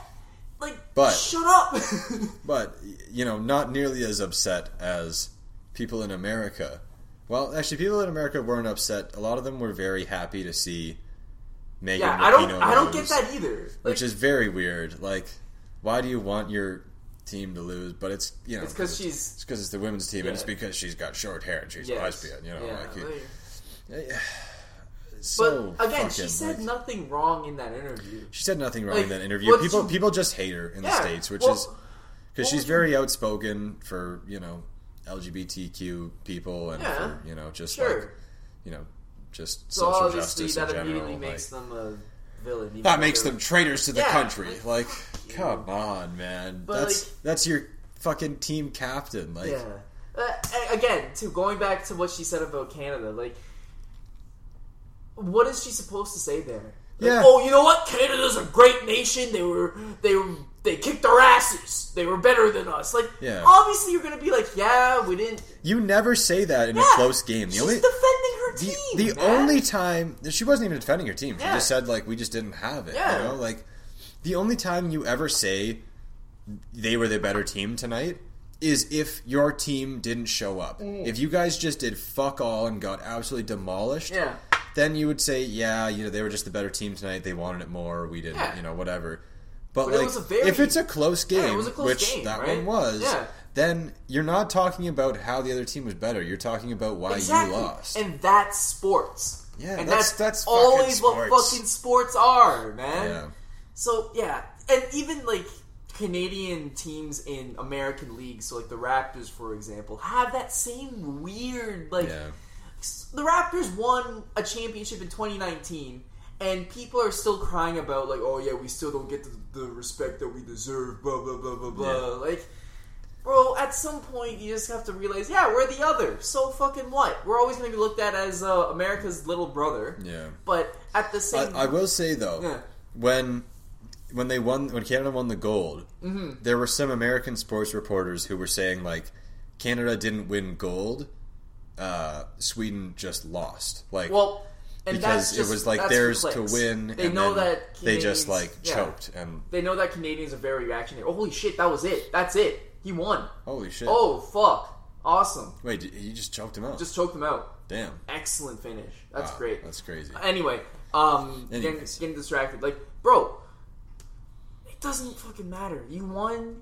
Speaker 2: Like,
Speaker 1: But-
Speaker 2: shut up. <laughs>
Speaker 1: but you know, not nearly as upset as people in America. Well, actually, people in America weren't upset. A lot of them were very happy to see Megan.
Speaker 2: yeah, I don't. I don't get that either. Like,
Speaker 1: which is very weird. Like, why do you want your team to lose? But it's you know,
Speaker 2: it's because she's.
Speaker 1: it's because it's the women's team, and it's because she's got short hair and she's
Speaker 2: Yes.
Speaker 1: lesbian. You know,
Speaker 2: yeah,
Speaker 1: like, it's
Speaker 2: but
Speaker 1: so
Speaker 2: again, she said
Speaker 1: like-
Speaker 2: nothing wrong in that interview.
Speaker 1: She said nothing wrong
Speaker 2: Like,
Speaker 1: in that interview. People
Speaker 2: you-
Speaker 1: people just hate her in
Speaker 2: Yeah,
Speaker 1: the states, which
Speaker 2: well,
Speaker 1: is because she's very outspoken for you know LGBTQ people and
Speaker 2: Yeah,
Speaker 1: for you know just
Speaker 2: sure.
Speaker 1: like you know just
Speaker 2: So
Speaker 1: social
Speaker 2: obviously,
Speaker 1: justice
Speaker 2: that
Speaker 1: in general.
Speaker 2: immediately
Speaker 1: like-
Speaker 2: makes them a villain. even
Speaker 1: that makes them traitors to the
Speaker 2: Yeah,
Speaker 1: country.
Speaker 2: like,
Speaker 1: come on, man.
Speaker 2: But,
Speaker 1: that's
Speaker 2: like-
Speaker 1: that's your fucking team captain. Like,
Speaker 2: Yeah. Uh, again, to going back to what she said about Canada, like, what is she supposed to say there? Like,
Speaker 1: Yeah.
Speaker 2: Oh, you know what? Canada's a great nation. They were they were they kicked our asses. They were better than us. Like,
Speaker 1: Yeah.
Speaker 2: obviously, you're gonna be like, yeah, we didn't.
Speaker 1: you never say that in
Speaker 2: Yeah,
Speaker 1: a close game. The only the, the only time she wasn't even defending her team. She
Speaker 2: Yeah.
Speaker 1: just said like we just didn't have it.
Speaker 2: Yeah.
Speaker 1: You know, like the only time you ever say they were the better team tonight is if your team didn't show up.
Speaker 2: Mm.
Speaker 1: If you guys just did fuck all and got absolutely demolished,
Speaker 2: Yeah.
Speaker 1: then you would say, yeah, you know, they were just the better team tonight. They wanted it more. We didn't,
Speaker 2: Yeah.
Speaker 1: you know, whatever. But,
Speaker 2: But it
Speaker 1: like,
Speaker 2: was a very-
Speaker 1: if it's a close game,
Speaker 2: Yeah, it was a close
Speaker 1: which
Speaker 2: game,
Speaker 1: that
Speaker 2: right?
Speaker 1: one was,
Speaker 2: Yeah.
Speaker 1: Then you're not talking about how the other team was better. You're talking about why
Speaker 2: Exactly.
Speaker 1: you lost.
Speaker 2: And that's sports.
Speaker 1: Yeah,
Speaker 2: and
Speaker 1: that's-
Speaker 2: that's,
Speaker 1: that's
Speaker 2: always what fucking sports are, man.
Speaker 1: yeah.
Speaker 2: So yeah, and even like Canadian teams in American leagues, so like the Raptors, for example, have that same weird like.
Speaker 1: Yeah.
Speaker 2: The Raptors won a championship in 2019, and people are still crying about like, oh yeah, we still don't get the, the respect that we deserve. Blah blah blah blah blah.
Speaker 1: Yeah.
Speaker 2: Like, bro, at some point you just have to realize, yeah, we're the other. So fucking what? We're always going to be looked at as uh, America's little brother.
Speaker 1: Yeah.
Speaker 2: But at the same,
Speaker 1: I will say though,
Speaker 2: Yeah.
Speaker 1: when when they won when Canada won the gold,
Speaker 2: Mm-hmm.
Speaker 1: there were some American sports reporters who were saying like Canada didn't win gold, uh, Sweden just lost. Like
Speaker 2: well. And
Speaker 1: because
Speaker 2: that's just,
Speaker 1: it was like theirs to win.
Speaker 2: They
Speaker 1: and
Speaker 2: know that
Speaker 1: they just like
Speaker 2: yeah.
Speaker 1: choked and
Speaker 2: They know that Canadians are very reactionary. Oh, holy shit, that was it. That's it. He won.
Speaker 1: holy shit!
Speaker 2: Oh fuck, awesome.
Speaker 1: wait, you just choked him out.
Speaker 2: Just choked him out.
Speaker 1: damn.
Speaker 2: Excellent finish. That's
Speaker 1: Wow,
Speaker 2: great.
Speaker 1: That's crazy.
Speaker 2: Anyway, um, getting, getting distracted. Like, bro, it doesn't fucking matter. You won.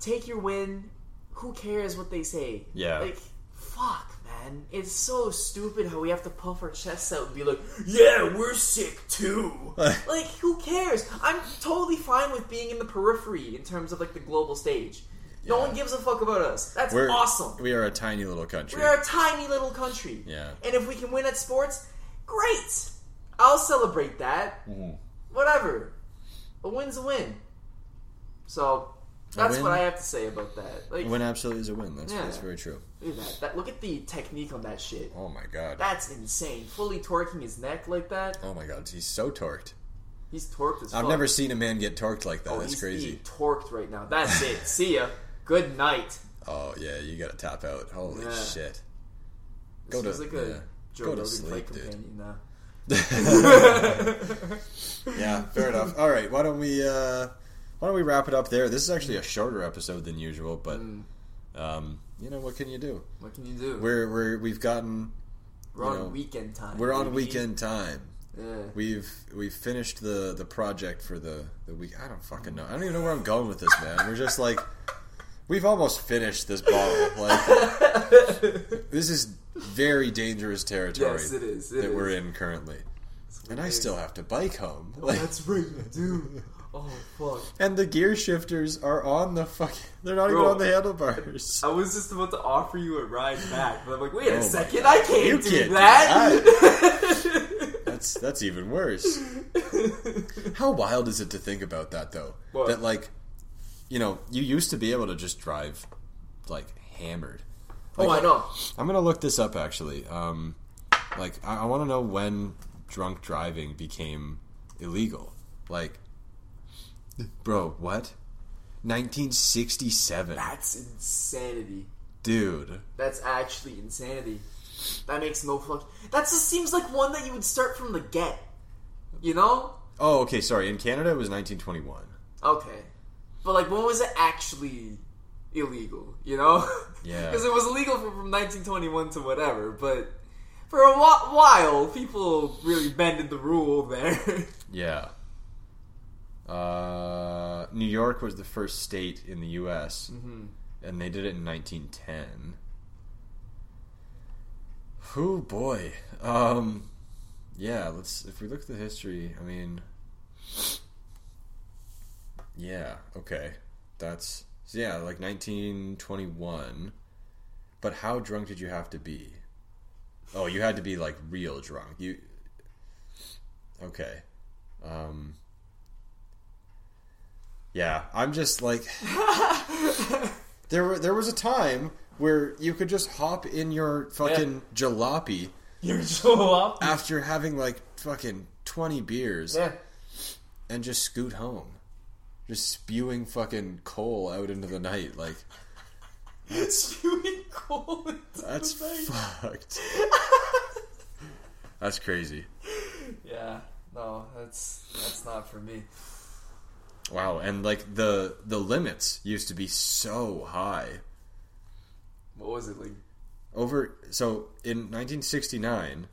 Speaker 2: Take your win. Who cares what they say?
Speaker 1: Yeah.
Speaker 2: Like, fuck, man. It's so stupid how we have to puff our chests out and be like, yeah, we're sick too. <laughs> like, who cares? I'm totally fine with being in the periphery in terms of like the global stage. No one gives a fuck about us. That's
Speaker 1: We're
Speaker 2: awesome.
Speaker 1: We are a tiny little country.
Speaker 2: We are a tiny little country.
Speaker 1: Yeah.
Speaker 2: And if we can win at sports, great. I'll celebrate that.
Speaker 1: Mm-hmm.
Speaker 2: Whatever. A win's a win. So that's
Speaker 1: win-
Speaker 2: what I have to say about that. Like,
Speaker 1: A win absolutely is a win. That's,
Speaker 2: Yeah.
Speaker 1: that's very true.
Speaker 2: look at that. that. Look at the technique on that shit.
Speaker 1: Oh my god.
Speaker 2: That's insane. Fully torquing his neck like that.
Speaker 1: oh my god. He's so torqued.
Speaker 2: He's torqued as
Speaker 1: I've
Speaker 2: fuck.
Speaker 1: never seen a man get torqued like that.
Speaker 2: Oh,
Speaker 1: that's crazy.
Speaker 2: torqued right now. That's it. See ya. <laughs> Good night.
Speaker 1: Oh yeah, you gotta tap out. Holy
Speaker 2: Yeah.
Speaker 1: shit.
Speaker 2: This
Speaker 1: Go to-
Speaker 2: like a
Speaker 1: yeah.
Speaker 2: Joe
Speaker 1: Go to sleep, dude.
Speaker 2: companion now. <laughs>
Speaker 1: Yeah, fair enough. All right, why don't we uh, why don't we wrap it up there? This is actually a shorter episode than usual, but
Speaker 2: Mm.
Speaker 1: um, you know what can you do?
Speaker 2: What can you do?
Speaker 1: We're we're we've gotten
Speaker 2: We're on
Speaker 1: know,
Speaker 2: weekend time.
Speaker 1: we're on
Speaker 2: baby.
Speaker 1: weekend time.
Speaker 2: Yeah.
Speaker 1: We've we've finished the the project for the the week. I don't fucking know. I don't even know where I'm going with this, man. We're just like we've almost finished this bottle. <laughs> Like this is very dangerous territory
Speaker 2: Yes, it is. It
Speaker 1: that we're in currently. And I still have to bike home.
Speaker 2: Oh,
Speaker 1: Like,
Speaker 2: that's right, do. Oh fuck!
Speaker 1: and the gear shifters are on the fucking. They're not even on the handlebars.
Speaker 2: I was just about to offer you a ride back, but I'm like, wait
Speaker 1: Oh
Speaker 2: a second, I can't
Speaker 1: You
Speaker 2: do
Speaker 1: can't do
Speaker 2: that. <laughs>
Speaker 1: That's that's even worse. How wild is it to think about that though?
Speaker 2: What?
Speaker 1: That like, you know, you used to be able to just drive like hammered.
Speaker 2: oh, I know.
Speaker 1: I'm gonna look this up actually. Um, like, I, I want to know when drunk driving became illegal. Like, bro, what? 1967,
Speaker 2: That's insanity.
Speaker 1: dude.
Speaker 2: That's actually insanity. That makes no fuck. That just seems like one that you would start from the get. You know?
Speaker 1: Oh, okay. Sorry. In Canada, it was 1921.
Speaker 2: Okay. But like, when was it actually illegal? You know? <laughs>
Speaker 1: Yeah.
Speaker 2: Because it was illegal from, from 1921 to whatever, but for a whi- while, people really bended the rule there. <laughs>
Speaker 1: Yeah. Uh, New York was the first state in the U.S., and they did it in 1910. Oh boy. Um, yeah. Let's. If we look at the history, I mean, yeah. Okay, that's so yeah, like 1921. But how drunk did you have to be? Oh, you had to be like real drunk. You. Okay. Um. Yeah, I'm just like <laughs> there. Were, there was a time where you could just hop in your fucking jalopy
Speaker 2: You're so up.
Speaker 1: after having like fucking twenty beers
Speaker 2: Yeah.
Speaker 1: and just scoot home, just spewing fucking coal out into the night. Like <laughs>
Speaker 2: Spewing coal into
Speaker 1: that's
Speaker 2: the night.
Speaker 1: fucked. <laughs> That's crazy.
Speaker 2: Yeah. No, that's that's not for me.
Speaker 1: Wow, and like the the limits used to be so high.
Speaker 2: What was it like?
Speaker 1: Over so in 1969,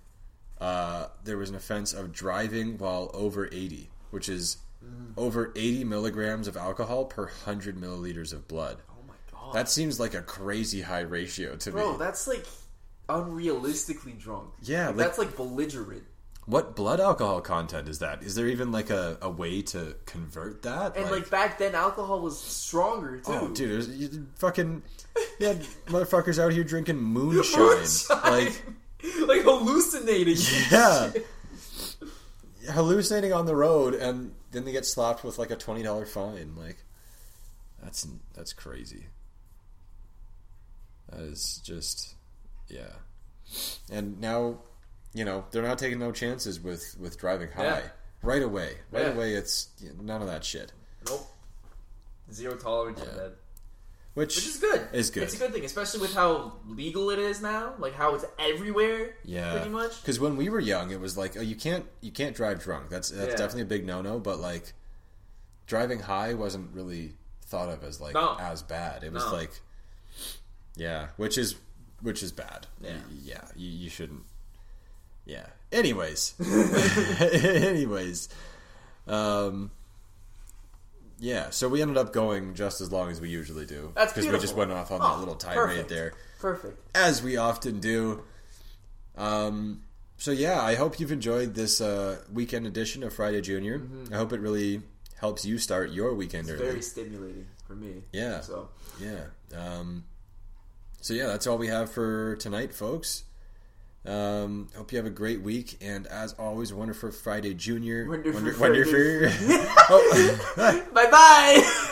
Speaker 1: uh, there was an offense of driving while over 80, which is over 80 milligrams of alcohol per hundred milliliters of blood.
Speaker 2: Oh my god.
Speaker 1: That seems like a crazy high ratio to
Speaker 2: Bro,
Speaker 1: me.
Speaker 2: Bro, that's like unrealistically drunk.
Speaker 1: Yeah,
Speaker 2: Like,
Speaker 1: like-
Speaker 2: that's like belligerent.
Speaker 1: What blood alcohol content is that? Is there even like a, a way to convert that?
Speaker 2: And like, back then, alcohol was stronger too.
Speaker 1: oh, dude, there's, you fucking had motherfuckers out here drinking moonshine. <laughs>
Speaker 2: Moonshine.
Speaker 1: Like, <laughs>
Speaker 2: like hallucinating.
Speaker 1: yeah, <laughs> hallucinating on the road, and then they get slapped with like a twenty dollar fine. Like, that's that's crazy. That is just, yeah. And now, you know, they're not taking no chances with with driving high
Speaker 2: Yeah.
Speaker 1: right away. Right
Speaker 2: Yeah.
Speaker 1: away, it's none of that shit.
Speaker 2: Nope. Zero tolerance
Speaker 1: Yeah. Which,
Speaker 2: Which is good.
Speaker 1: Is good.
Speaker 2: It's a good thing, especially with how legal it is now. Like how it's everywhere.
Speaker 1: Yeah,
Speaker 2: Pretty much.
Speaker 1: Because when we were young, it was like, oh, you can't you can't drive drunk. That's that's
Speaker 2: Yeah.
Speaker 1: definitely a big no no. But like, driving high wasn't really thought of as like
Speaker 2: No.
Speaker 1: as bad. It was
Speaker 2: No.
Speaker 1: like, yeah, which is which is bad.
Speaker 2: Yeah.
Speaker 1: Yeah, you, you shouldn't. Yeah. Anyways, <laughs> <laughs> anyways, um. Yeah, so we ended up going just as long as we usually do.
Speaker 2: That's
Speaker 1: because we just went off on
Speaker 2: Oh,
Speaker 1: that little tirade there
Speaker 2: Perfect.
Speaker 1: as we often do. Um, so yeah, I hope you've enjoyed this uh, weekend edition of Friday Junior. I hope it really helps you start your weekend
Speaker 2: It's
Speaker 1: early.
Speaker 2: very stimulating for me.
Speaker 1: Yeah.
Speaker 2: So
Speaker 1: Yeah. Um, so yeah, that's all we have for tonight, folks. Um, hope you have a great week, and as always, wonderful Friday, Junior.
Speaker 2: Wonderful
Speaker 1: Wonder-
Speaker 2: Friday.
Speaker 1: wonderful. <laughs> oh.
Speaker 2: bye bye.